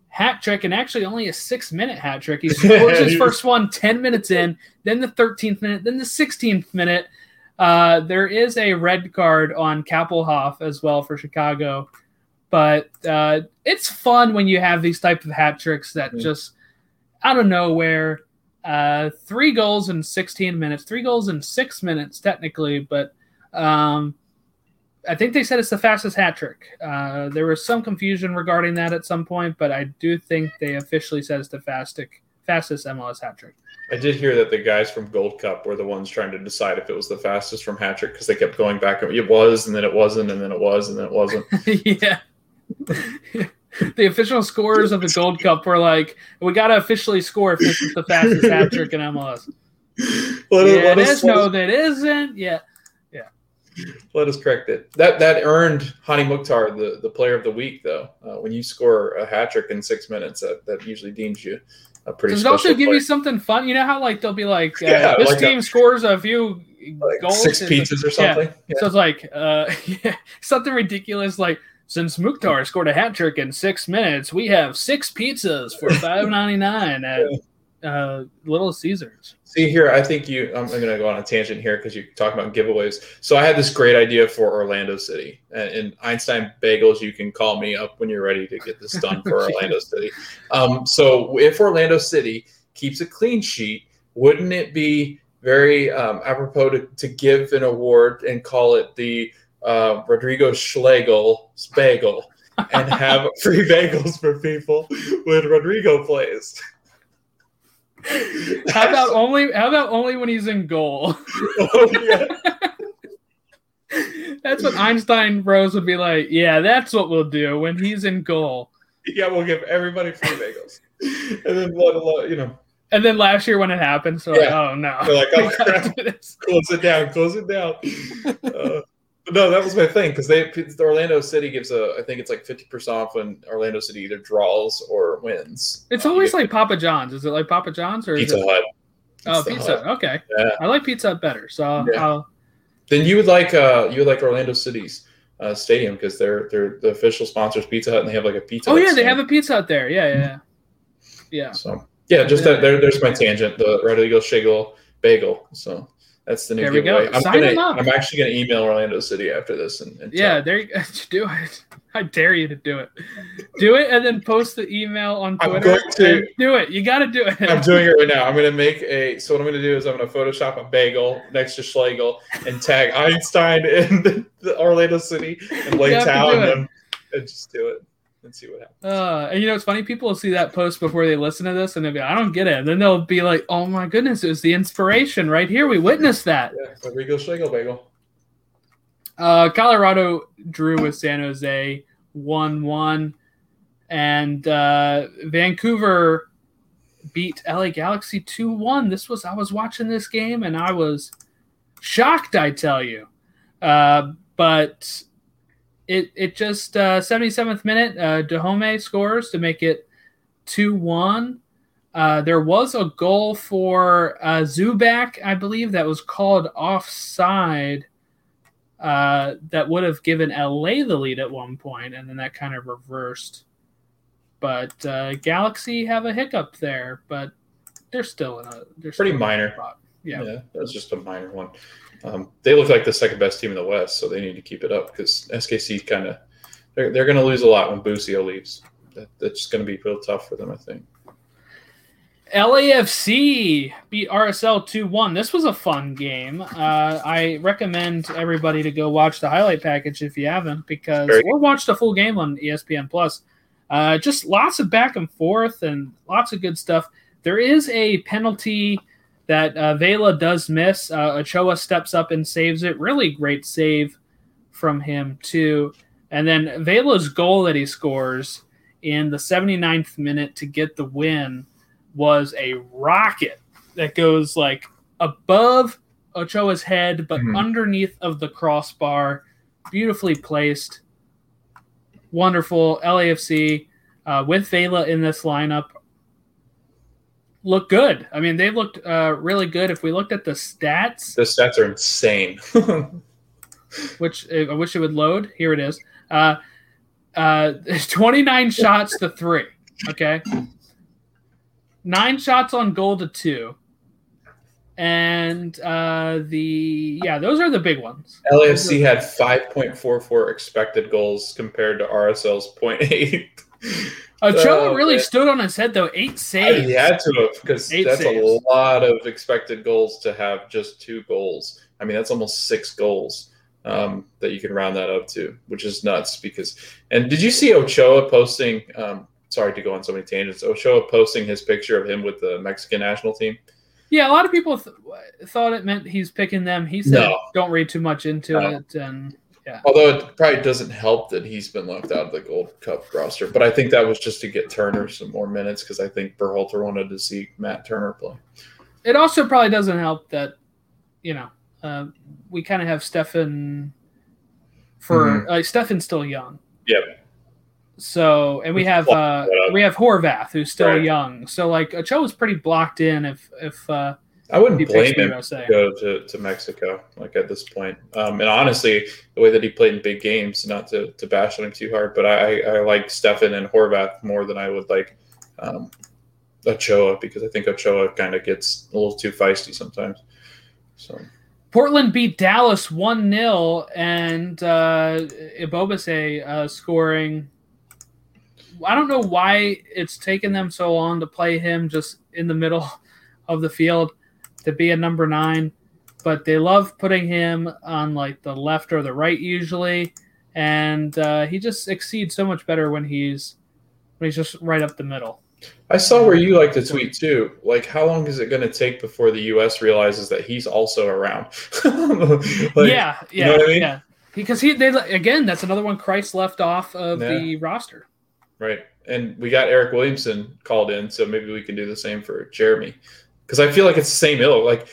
hat trick and actually only a six minute hat trick. He scores his first one 10 minutes in, then the 13th minute, then the 16th minute. Uh, there is a red card on Kappelhof as well for Chicago. But uh, it's fun when you have these type of hat tricks that Mm. just out of nowhere. Uh, three goals in 16 minutes, three goals in six minutes, technically, but um, I think they said it's the fastest hat trick. Uh, there was some confusion regarding that at some point, but I do think they officially said it's the fastest fastest MLS hat trick. I did hear that the guys from Gold Cup were the ones trying to decide if it was the fastest from hat trick because they kept going back. and It was, and then it wasn't, and then it was, and then it wasn't. yeah. The official scorers of the Gold Cup were like, "We got to officially score if this is the fastest hat trick in MLS." let, yeah, us, it is. No, us, that isn't. Yeah. Yeah. Let us correct it. That that earned Hani Mukhtar the, the player of the week, though. Uh, when you score a hat trick in six minutes, that, that usually deems you a pretty good. Does it also give player. you something fun? You know how like they'll be like, uh, Yeah, this like a- team scores a few like goals, six pizzas or yeah. something? Yeah. So it's like uh, yeah, something ridiculous like since Mukhtar scored a hat trick in six minutes, we have six pizzas for five ninety nine at uh, Little Caesars. See here, I think you. I'm, going to go on a tangent here because you're talking about giveaways. So I had this great idea for Orlando City and, and Einstein Bagels. You can call me up when you're ready to get this done for Orlando City. Um, so if Orlando City keeps a clean sheet, wouldn't it be very um, apropos to, to give an award and call it the uh, Rodrigo Schlegel Bagel and have free bagels for people when Rodrigo plays? How about only? How about only when he's in goal? Oh, yeah. that's what Einstein Bros would be like. Yeah, that's what we'll do when he's in goal. Yeah, we'll give everybody free bagels. and then let alone, you know, And then last year when it happened, so Yeah. like, oh no, They're like, oh, crap. close it down, close it down. Uh, no, that was my thing because they the Orlando City gives a I think it's like fifty percent off when Orlando City either draws or wins. It's always like Papa John's. Is it like Papa John's or Pizza it? Hut. Oh, Pizza. Hut. Okay, Yeah. I like Pizza Hut better. So Yeah. I'll, Then you would like uh you would like Orlando City's uh, stadium because they're they're the official sponsors Pizza Hut and they have like a pizza. oh Hut yeah, they have a Pizza Hut there. Yeah, yeah, yeah. yeah. So yeah, just that there, there's my tangent. The Rodrigo Schlegel bagel. So that's the new There we go. giveaway. I'm Sign gonna, up. I'm actually gonna email Orlando City after this and, and Yeah, there you go. do it. I dare you to do it. Do it and then post the email on Twitter. I'm going to. Do it. You got to do it. I'm doing it right now. I'm gonna make a. So what I'm gonna do is I'm gonna Photoshop a bagel next to Schlegel and tag Einstein in the, the Orlando City and Lake to town and, and just do it and see what happens. Uh, and you know, it's funny. People will see that post before they listen to this, and they'll be, "I don't get it." And then they'll be like, "Oh my goodness, it was the inspiration right here. We witnessed that." Yeah, so Rigo Schlegel bagel. Uh, Colorado drew with San Jose, one-one, and uh, Vancouver beat LA Galaxy two-one. This was I was watching this game and I was shocked. I tell you, uh, but it it just uh, 77th minute, uh, Dajome scores to make it two-one. Uh, there was a goal for uh, Zubak, I believe, that was called offside uh, that would have given LA the lead at one point, and then that kind of reversed. But uh, Galaxy have a hiccup there, but they're still in a they're Pretty still in a minor. spot. Yeah. Yeah, that's just a minor one. Um, they look like the second best team in the West, so they need to keep it up because SKC kind of they're, they're going to lose a lot when Busio leaves. That, that's going to be real tough for them, I think. LAFC beat RSL 2 1. This was a fun game. Uh, I recommend everybody to go watch the highlight package if you haven't, because Very or watch the full game on ESPN Plus. Uh, just lots of back and forth and lots of good stuff. There is a penalty that uh, Vela does miss. Uh, Ochoa steps up and saves it. Really great save from him, too. And then Vela's goal that he scores in the 79th minute to get the win was a rocket that goes like above Ochoa's head, but Mhm. underneath of the crossbar. Beautifully placed. Wonderful. LAFC uh, with Vela in this lineup look good. I mean, they looked uh, really good. If we looked at the stats, The stats are insane. which I wish it would load. Here it is. Uh, uh, 29 shots to three. Okay. Nine shots on goal to two. And uh, the, yeah, those are the big ones. LAFC had 5.44 expected goals compared to RSL's 0.8. Ochoa Oh, really man. stood on his head, though. Eight saves. he had to have because that's saves. a lot of expected goals to have just two goals. I mean, that's almost six goals um, that you can round that up to, which is nuts. Because and did you see Ochoa posting? Um, sorry to go on so many tangents. Ochoa posting his picture of him with the Mexican national team. Yeah, a lot of people th- thought it meant he's picking them. He said, No. don't read too much into No. it. And Although it probably doesn't help that he's been left out of the Gold Cup roster, but I think that was just to get Turner some more minutes because I think Berhalter wanted to see Matt Turner play. it also probably doesn't help that you know uh, we kind of have Steffen for uh, Steffen's still young. Yep. So and we have uh, we have Horvath who's still Right. young. So like Ochoa's pretty blocked in if if uh, I wouldn't he blame him to go to, to Mexico like at this point. Um, and honestly, the way that he played in big games, not to, to bash on him too hard, but I, I like Steffen and Horvath more than I would like um, Ochoa because I think Ochoa kind of gets a little too feisty sometimes. So Portland beat Dallas 1 0, and uh, Ebobisse uh, scoring. I don't know why it's taken them so long to play him just in the middle of the field to be a number nine, but they love putting him on like the left or the right usually, and uh, he just exceeds so much better when he's when he's just right up the middle. I saw where you like to tweet too. Like, how long is it going to take before the U.S. realizes that he's also around? Like, yeah, yeah, you know what I mean? yeah. Because he, they again, that's another one Christ left off of Yeah. the roster. Right. And we got Eryk Williamson called in, so maybe we can do the same for Jeremy. Because I feel like it's the same ilk. Like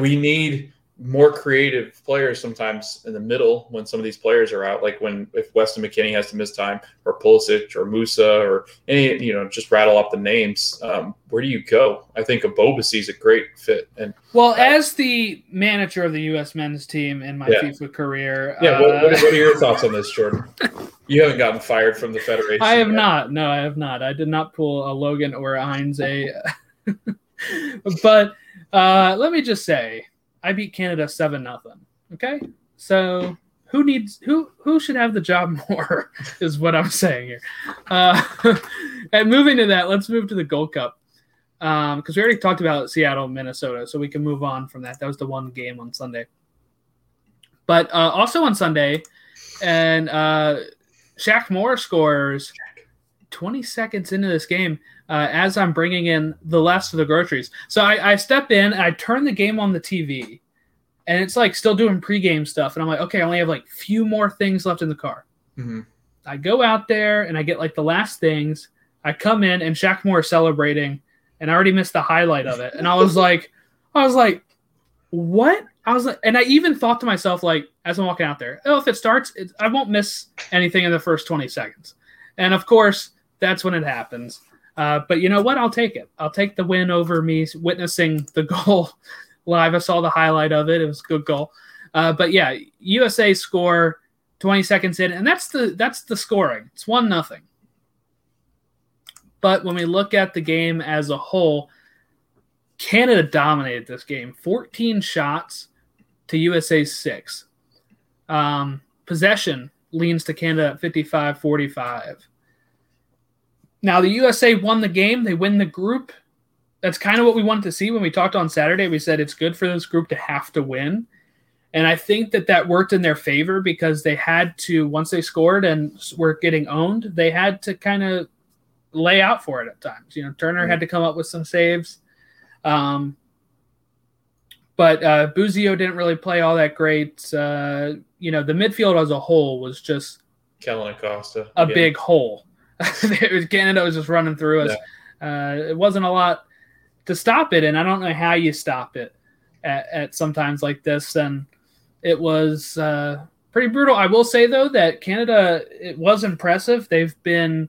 we need more creative players sometimes in the middle when some of these players are out. Like when if Weston McKennie has to miss time, or Pulisic, or Musah, or any you know, just rattle off the names. Um, where do you go? I think Ebobisse is a great fit. And Well, as the manager of the U.S. men's team in my Yeah. FIFA career, yeah, what, uh, what, what are your thoughts on this, Jordan? You haven't gotten fired from the federation. I have yet. not. No, I have not. I did not pull a Logan or a Heinze but uh, let me just say, I beat Canada seven nothing. Okay, so who needs who who should have the job more is what I'm saying here. Uh, and moving to that, let's move to the Gold Cup because um, we already talked about Seattle, Minnesota, so we can move on from that. That was the one game on Sunday, but uh, also on Sunday, and uh, Shaq Moore scores 20 seconds into this game uh, as I'm bringing in the last of the groceries. So I, I step in, and I turn the game on the TV, and it's like still doing pregame stuff. And I'm like, okay, I only have like few more things left in the car. Mm-hmm. I go out there and I get like the last things. I come in and Shaq Moore is celebrating, and I already missed the highlight of it. And I was like, I was like, what? I was like, and I even thought to myself, like, as I'm walking out there, oh, if it starts, it, I won't miss anything in the first 20 seconds. And of course, that's when it happens. Uh, but you know what? I'll take it. I'll take the win over me witnessing the goal live. I saw the highlight of it. It was a good goal. Uh, but yeah, USA score 20 seconds in, and that's the that's the scoring. It's one nothing. But when we look at the game as a whole, Canada dominated this game. 14 shots to USA six. Um, possession leans to Canada at 55 45. Now, the USA won the game. They win the group. That's kind of what we wanted to see when we talked on Saturday. We said it's good for this group to have to win. And I think that that worked in their favor because they had to, once they scored and were getting owned, they had to kind of lay out for it at times. You know, Turner mm-hmm. had to come up with some saves. Um, but uh, Busio didn't really play all that great. Uh, you know, the midfield as a whole was just Kellyn Acosta a big hole. Canada was just running through us. Yeah. Uh, it wasn't a lot to stop it, and I don't know how you stop it at, at sometimes like this. And it was uh, pretty brutal. I will say though that Canada it was impressive. They've been,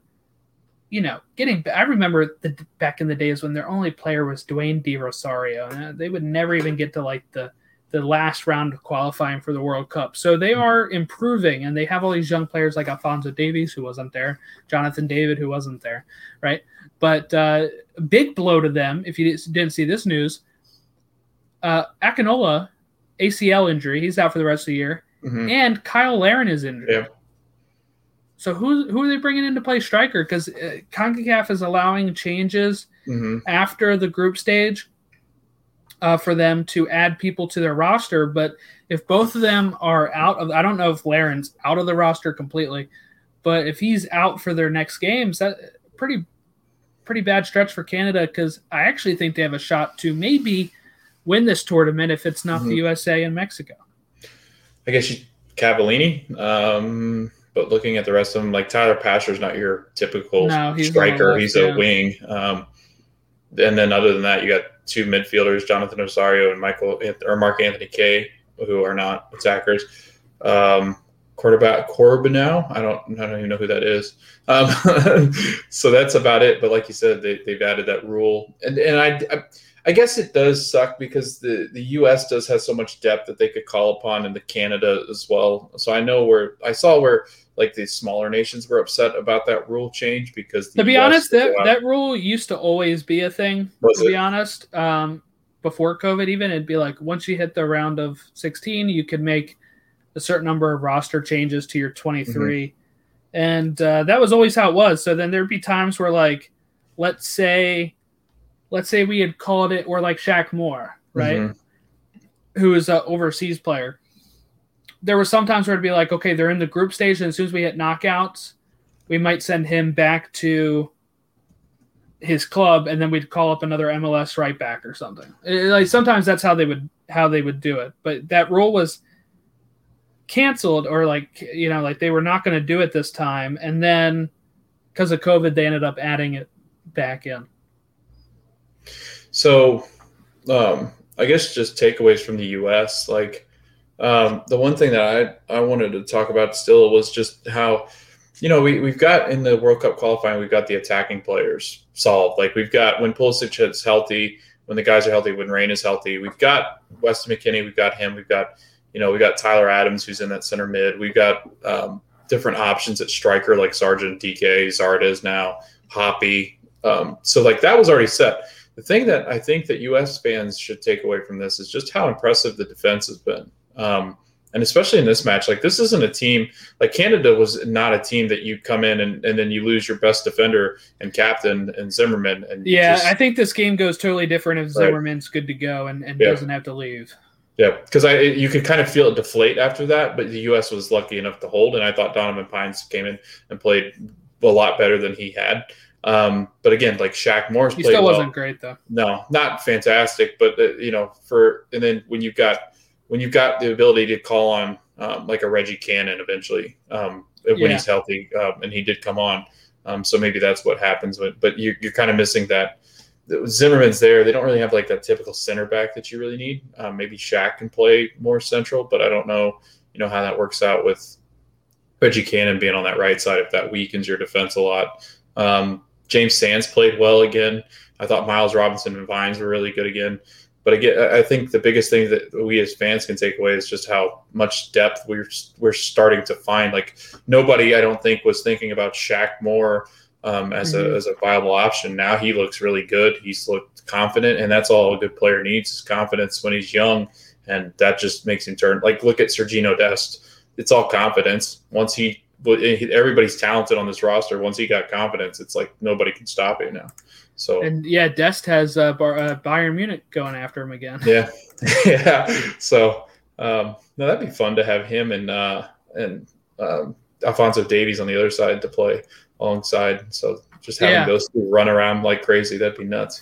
you know, getting. I remember the back in the days when their only player was Dwayne De Rosario, and they would never even get to like the the last round of qualifying for the World Cup. So they mm-hmm. are improving, and they have all these young players like Alfonso Davies, who wasn't there, Jonathan David, who wasn't there, right? But uh, big blow to them, if you didn't see this news, uh, Akinola, ACL injury, he's out for the rest of the year, mm-hmm. and Cyle Larin is injured. Yeah. So who who are they bringing in to play striker? Because uh, Concacaf is allowing changes mm-hmm. after the group stage uh, for them to add people to their roster. But if both of them are out of, I don't know if Larin's out of the roster completely, but if he's out for their next games, that pretty pretty bad stretch for Canada because I actually think they have a shot to maybe win this tournament if it's not mm-hmm. the USA and Mexico. I guess you Cavallini. Um, but looking at the rest of them, like Tyler Pasher's not your typical no, he's striker. He's a yeah. wing. Um, and then other than that, you got two midfielders, Jonathan Osorio and Michael or Mark Anthony Kaye, who are not attackers. Um, quarterback Corbeanu, I don't, I don't even know who that is. Um, so that's about it. But like you said, they, they've added that rule, and and I, I, I guess it does suck because the the U.S. does have so much depth that they could call upon, and the Canada as well. So I know where I saw where like the smaller nations were upset about that rule change because to be US honest, that that rule used to always be a thing. Was to it? be honest, um, before COVID, even it'd be like once you hit the round of 16, you could make a certain number of roster changes to your 23, mm-hmm. and uh, that was always how it was. So then there'd be times where like, let's say, let's say we had called it or like Shaq Moore, right, mm-hmm. who is an overseas player there was sometimes where it'd be like, okay, they're in the group stage, and as soon as we hit knockouts, we might send him back to his club, and then we'd call up another MLS right back or something. It, like sometimes that's how they would how they would do it, but that rule was canceled or like you know like they were not going to do it this time, and then because of COVID, they ended up adding it back in. So, um, I guess just takeaways from the U.S. like um, the one thing that I, I wanted to talk about still was just how, you know, we, we've got in the World Cup qualifying, we've got the attacking players solved. Like we've got when Pulisic is healthy, when the guys are healthy, when Rain is healthy, we've got Weston McKennie, we've got him, we've got, you know, we got Tyler Adams who's in that center mid. We've got um, different options at striker like Sargent, Dike, Zardes now, Hoppe. Um, so like that was already set. The thing that I think that U.S. fans should take away from this is just how impressive the defense has been. Um, and especially in this match, like this isn't a team like Canada was not a team that you come in and, and then you lose your best defender and captain and Zimmerman. And Yeah, just- I think this game goes totally different if Right. Zimmerman's good to go and, and Yeah. doesn't have to leave. Yeah, because I you could kind of feel it deflate after that, but the U.S. was lucky enough to hold, and I thought Donovan Pines came in and played a lot better than he had. Um, but again, like Shaq Morris He played still wasn't great though. No, not fantastic, but uh, you know, for and then when you've got when you've got the ability to call on um, like a Reggie Cannon eventually um, when Yeah. he's healthy, um, and he did come on, um, so maybe that's what happens. But but you, you're kind of missing that. Zimmerman's there. They don't really have like that typical center back that you really need. Um, maybe Shaq can play more central, but I don't know, you know, how that works out with Reggie Cannon being on that right side if that weakens your defense a lot. Um, James Sands played well again. I thought Miles Robinson and Vines were really good again. But again, I think the biggest thing that we as fans can take away is just how much depth we're we're starting to find. Like nobody, I don't think, was thinking about Shaq Moore um, as Mhm. a as a viable option. Now he looks really good. He's looked confident, and that's all a good player needs is confidence when he's young, and that just makes him turn. Like look at Sergino Dest. It's all confidence. Once he, everybody's talented on this roster. Once he got confidence, it's like nobody can stop him now. So And yeah, Dest has uh, Bar- uh, Bayern Munich going after him again. yeah, yeah. So um, no, that'd be fun to have him and uh, and um, Alfonso Davies on the other side to play alongside. So just having Yeah. those two run around like crazy, that'd be nuts.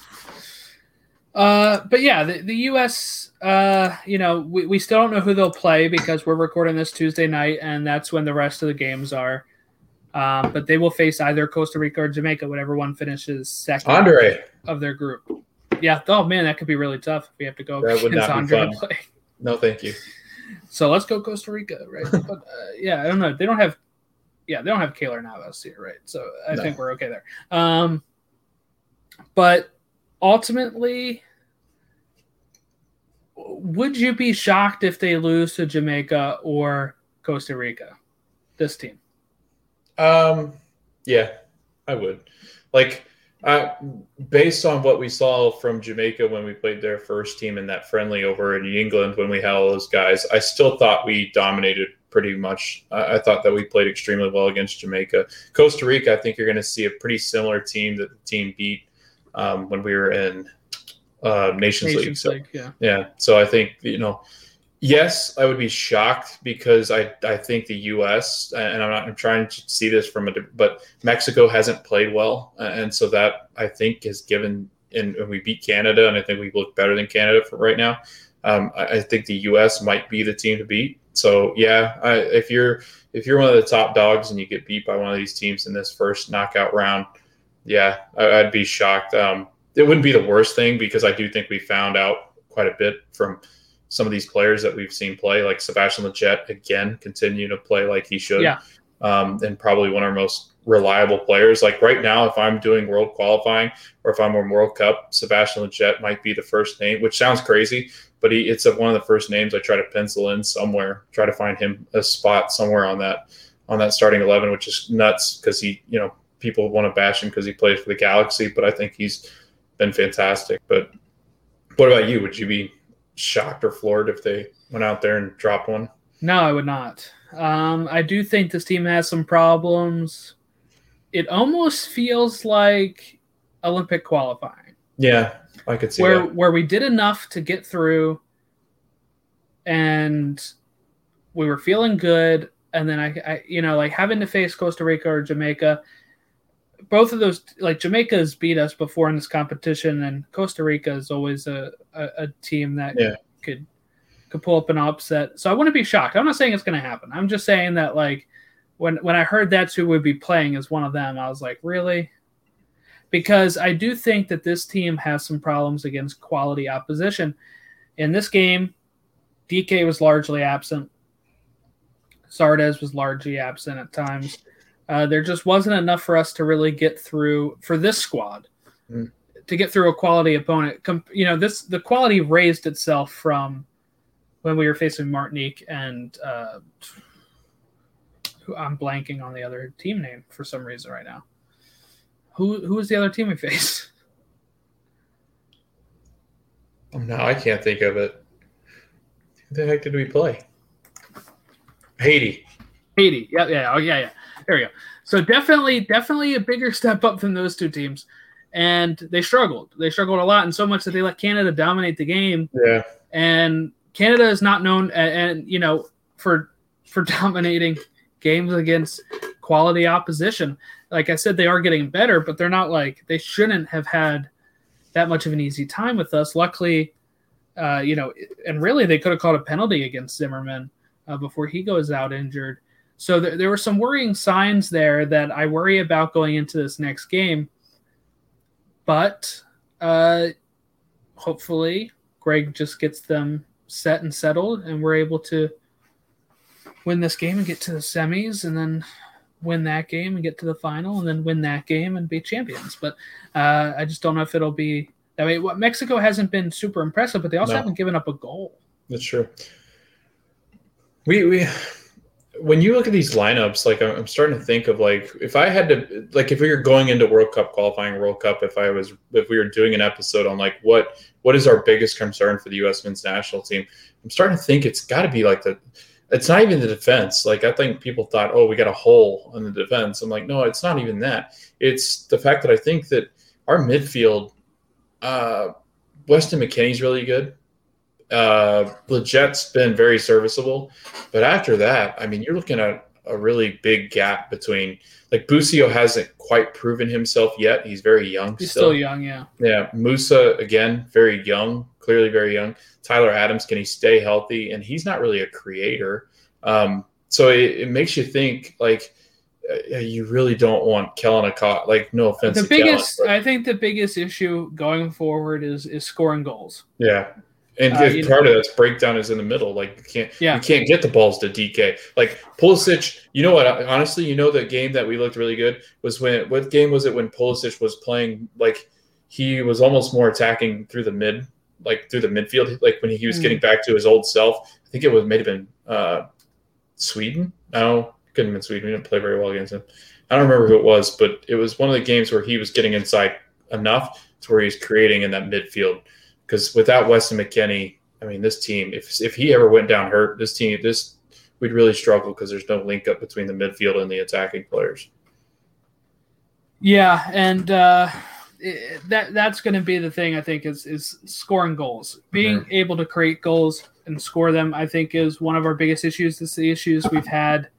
Uh, but yeah, the, the U.S. Uh, you know, we, we still don't know who they'll play because we're recording this Tuesday night, and that's when the rest of the games are. Um, but they will face either Costa Rica or Jamaica, whatever one finishes second Andre, of their group. Yeah. Oh man, that could be really tough if we have to go That against Andre play. no, thank you. So let's go Costa Rica, right? but uh, yeah, I don't know. They don't have, yeah, they don't have Keylor Navas here, right? So I No. think we're okay there. Um, but ultimately, would you be shocked if they lose to Jamaica or Costa Rica? This team. Um, yeah, I would. Like, uh, based on what we saw from Jamaica when we played their first team in that friendly over in England when we had all those guys, I still thought we dominated pretty much. I, I thought that we played extremely well against Jamaica. Costa Rica, I think you're going to see a pretty similar team that the team beat um, when we were in uh, Nations, League. Nations So- League, yeah. yeah. So I think you know, yes, I would be shocked because I I think the U.S. and I'm not I'm trying to see this from a but Mexico hasn't played well, and so that I think has given and, and we beat Canada, and I think we look better than Canada for right now. Um, I, I think the U.S. might be the team to beat. So yeah, I, if you're if you're one of the top dogs and you get beat by one of these teams in this first knockout round, yeah, I, I'd be shocked. Um, it wouldn't be the worst thing because I do think we found out quite a bit from some of these players that we've seen play, like Sebastian Lletget again, continue to play like he should. Yeah. Um, and probably one of our most reliable players. Like right now, if I'm doing world qualifying or if I'm in World Cup, Sebastian Lletget might be the first name, which sounds crazy, but he, it's a, one of the first names I try to pencil in somewhere, try to find him a spot somewhere on that on that starting eleven, which is nuts because he, you know, people want to bash him because he plays for the Galaxy, but I think he's been fantastic. But what about you? Would you be shocked or floored if they went out there and dropped one? No, I would not. Um, I do think this team has some problems. It almost feels like Olympic qualifying. Yeah, I could see where that. where we did enough to get through and we were feeling good and then I, I you know like having to face costa rica or jamaica both of those like jamaica's beat us before in this competition and costa rica is always a, a, a team that Yeah. could could pull up an upset so i wouldn't be shocked i'm not saying it's going to happen i'm just saying that like when when i heard that's who would be playing as one of them i was like really because I do think that this team has some problems against quality opposition. In this game, Dike was largely absent. Zardes was largely absent at times. Uh, there just wasn't enough for us to really get through for this squad Mm. to get through a quality opponent. Com- you know, this the quality raised itself from when we were facing Martinique and uh, who- I'm blanking on the other team name for some reason right now. Who who was the other team we faced? Oh, no, I can't think of it. Who the heck did we play? Haiti. Haiti. Yeah, yeah, oh yeah, yeah. There we go. So definitely, definitely a bigger step up from those two teams. And they struggled. They struggled a lot, and so much that they let Canada dominate the game. Yeah. And Canada is not known, and, and you know, for for dominating games against quality opposition. Like I said, they are getting better, but they're not like they shouldn't have had that much of an easy time with us. Luckily, uh, you know, and really they could have called a penalty against Zimmerman uh, before he goes out injured. So th- there were some worrying signs there that I worry about going into this next game. But uh, hopefully, Gregg just gets them set and settled, and we're able to win this game and get to the semis, and then win that game and get to the final, and then win that game and be champions. But uh, I just don't know if it'll be. I mean, what Mexico hasn't been super impressive, but they also No. haven't given up a goal. That's true. We we when you look at these lineups, like I'm starting to think of like if I had to like if we were going into World Cup qualifying World Cup, if I was if we were doing an episode on like what what is our biggest concern for the U.S. men's national team, I'm starting to think it's got to be like the. It's not even the defense. Like I think people thought, oh, we got a hole in the defense. I'm like, no, it's not even that. It's the fact that I think that our midfield, uh, Weston McKennie's really good. Uh, Lletget's been very serviceable, but after that, I mean, you're looking at a really big gap between like Busio hasn't quite proven himself yet. He's very young. He's still young, yeah. Yeah, Musah again, very young, clearly very young. Tyler Adams, can he stay healthy? And he's not really a creator. Um, so it, it makes you think like uh, you really don't want Kellyn Akot. Like, no offense, The to Kellyn, biggest, but- I think, the biggest issue going forward is is scoring goals. yeah. And Uh, you part of that's breakdown is in the middle. Like you can't, Yeah. you can't get the balls to Dike. Like Pulisic, you know what? Honestly, you know the game that we looked really good was when. What game was it when Pulisic was playing? Like he was almost more attacking through the mid, like through the midfield. Like when he was Mm. getting back to his old self. I think it was may have been uh, Sweden. No, couldn't have been Sweden. We didn't play very well against him. I don't remember who it was, but it was one of the games where he was getting inside enough to where he's creating in that midfield. Because without Weston McKennie, I mean, this team, if if he ever went down hurt, this team, this we'd really struggle because there's no link up between the midfield and the attacking players. Yeah, and uh, it, that that's going to be the thing. I think is is scoring goals, being able to create goals and score them. I think is one of our biggest issues. It's the issues we've had.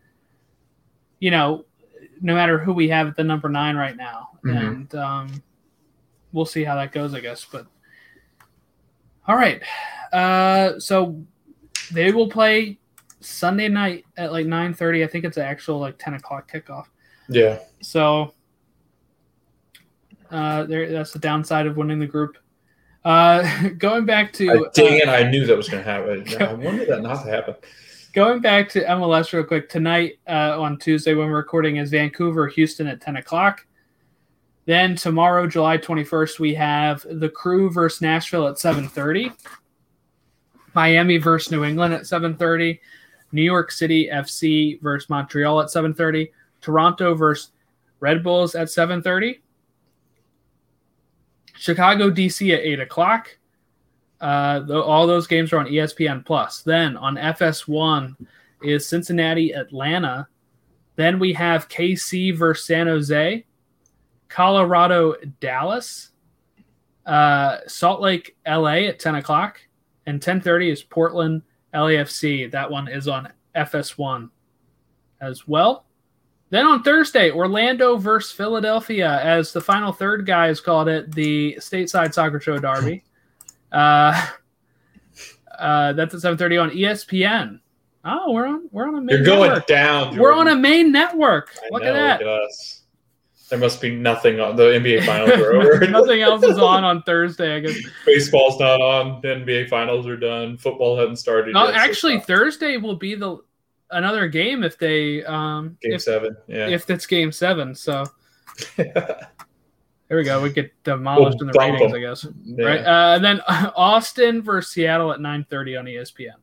You know, no matter who we have at the number nine right now, Mhm. and um, we'll see how that goes. I guess, but all right. Uh, so they will play Sunday night at like nine thirty. I think it's an actual like ten o'clock kickoff. Yeah, So uh, there, that's the downside of winning the group. Uh, going back to I, dang uh, it! I knew that was going to happen. I wanted that not to happen. going back to MLS real quick tonight uh, on Tuesday when we're recording is Vancouver Houston at ten o'clock. Then tomorrow, July twenty first, we have the Crew versus Nashville at seven thirty. Miami versus New England at seven thirty. New York City FC versus Montreal at seven thirty. Toronto versus Red Bulls at seven thirty. Chicago DC at eight o'clock. Uh, tho- all those games are on ESPN Plus. Then on FS1 is Cincinnati Atlanta. Then we have KC versus San Jose, Colorado Dallas, uh, Salt Lake LA at ten o'clock, and ten thirty is Portland LAFC. That one is on FS1 as well. Then on Thursday, Orlando versus Philadelphia, as the final third guys called it, the stateside soccer show derby. Uh, uh, that's at seven thirty on ESPN. Oh, we're on we're on a main You're going network. down. We're on a main network. I Look know, at that. Look at us. There must be nothing on the NBA finals are over. Nothing else is on on Thursday. I guess. Baseball's not on. The NBA finals are done. Football hasn't started. No, yet, actually, it's Thursday will be the another game if they um game if seven. Yeah. if it's game seven. So there we go. We get demolished in the We'll ratings, them. I guess. Yeah. Right. Uh, and then Austin versus Seattle at 9:30 on E ESPN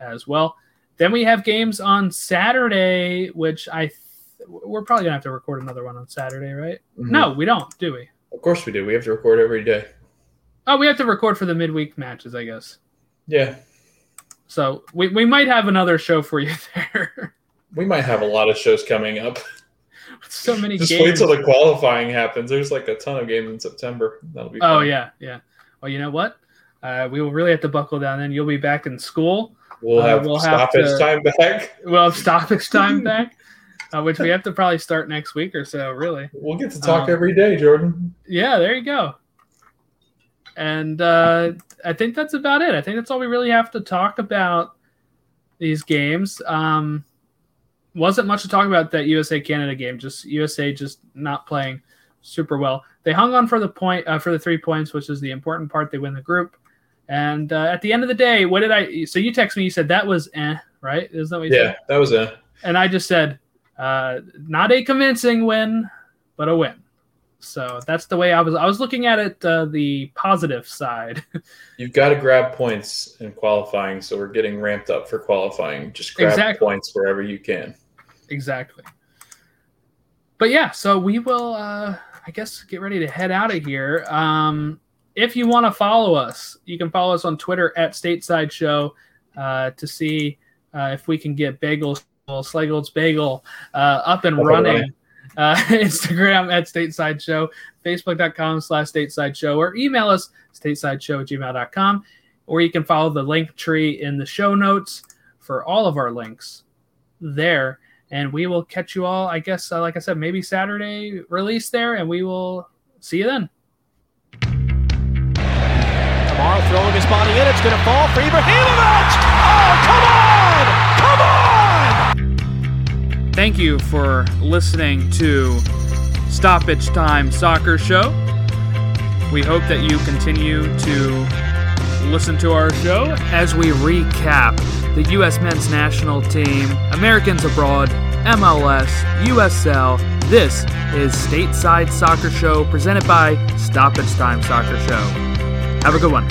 as well. Then we have games on Saturday, which I we're probably gonna have to record another one on Saturday, right? Mhm. No, we don't, do we? Of course we do. We have to record every day. Oh, we have to record for the midweek matches, I guess. Yeah. So we, we might have another show for you there. We might have a lot of shows coming up. So many Just games. wait till the qualifying happens. There's like a ton of games in September. That'll be. Oh fun. yeah, yeah. Well, you know what? Uh, we will really have to buckle down. Then you'll be back in school. We'll Uh, have we'll have stoppage to- time back. We'll have stoppage time back, uh, which we have to probably start next week or so. Really. We'll get to talk Um, every day, Jordan. Yeah, there you go. And uh, I think that's about it. I think that's all we really have to talk about these games. Um, wasn't much to talk about that USA Canada game. Just USA just not playing super well. They hung on for the point uh, for the three points, which is the important part. They win the group. And uh, at the end of the day, what did I? So you text me. You said that was eh, right? Isn't that what you Yeah, said? that was a. And I just said, uh, not a convincing win, but a win. So that's the way I was. I was looking at it uh, the positive side. You've got to grab points in qualifying, so we're getting ramped up for qualifying. Just grab Exactly. points wherever you can. exactly. But yeah, so we will, uh, I guess, get ready to head out of here. Um, if you want to follow us, you can follow us on Twitter at Stateside Show uh, to see uh, if we can get Bagel Slagold's Bagel uh, up and Up running. running. Uh, Instagram at Stateside Show, Facebook.com slash Stateside Show, or email us statesideshow at gmail.com, or you can follow the link tree in the show notes for all of our links there. And we will catch you all, I guess, uh, like I said, maybe Saturday release there, and we will see you then. Tomorrow throwing his body in. It's going to fall for Ibrahimovic. Oh, come on! Thank you for listening to Stoppage Time Soccer Show. We hope that you continue to listen to our show as we recap the U.S. men's national team, Americans abroad, MLS, USL. This is Stateside Soccer Show presented by Stoppage Time Soccer Show. Have a good one.